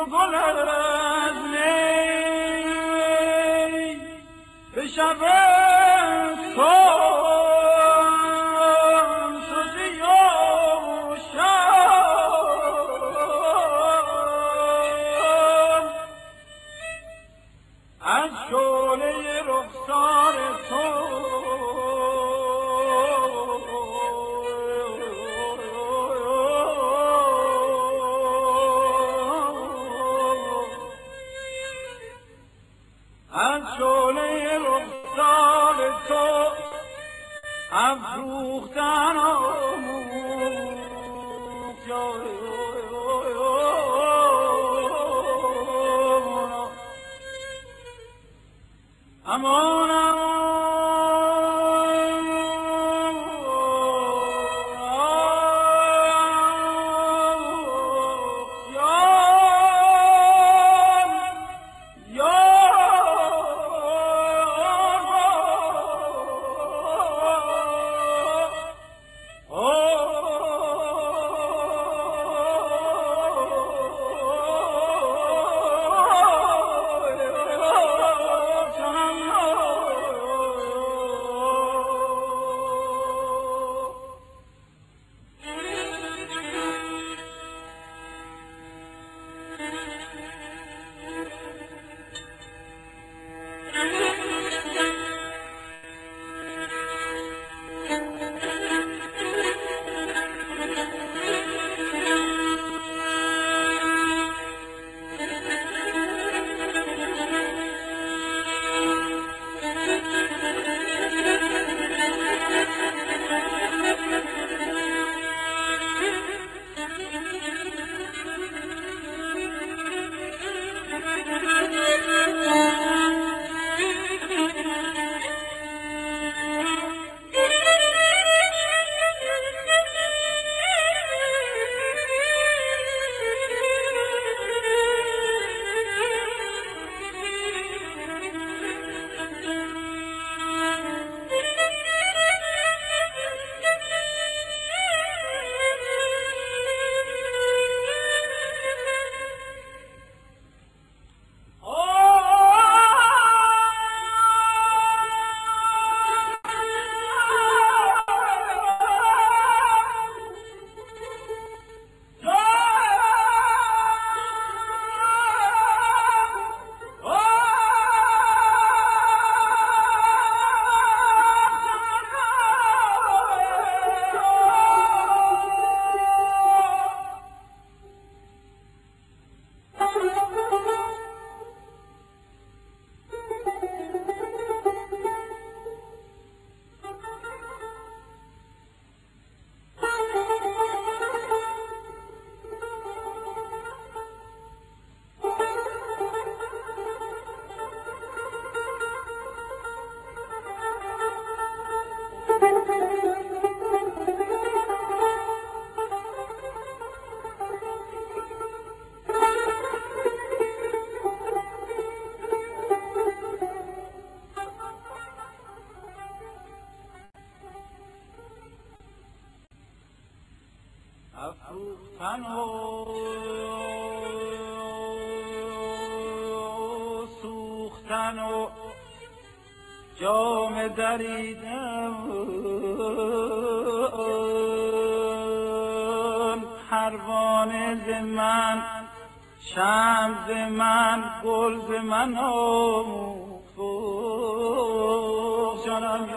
و گل از نی به دریدم پروانه ز من شم ز من گل ز من آموخت. جانم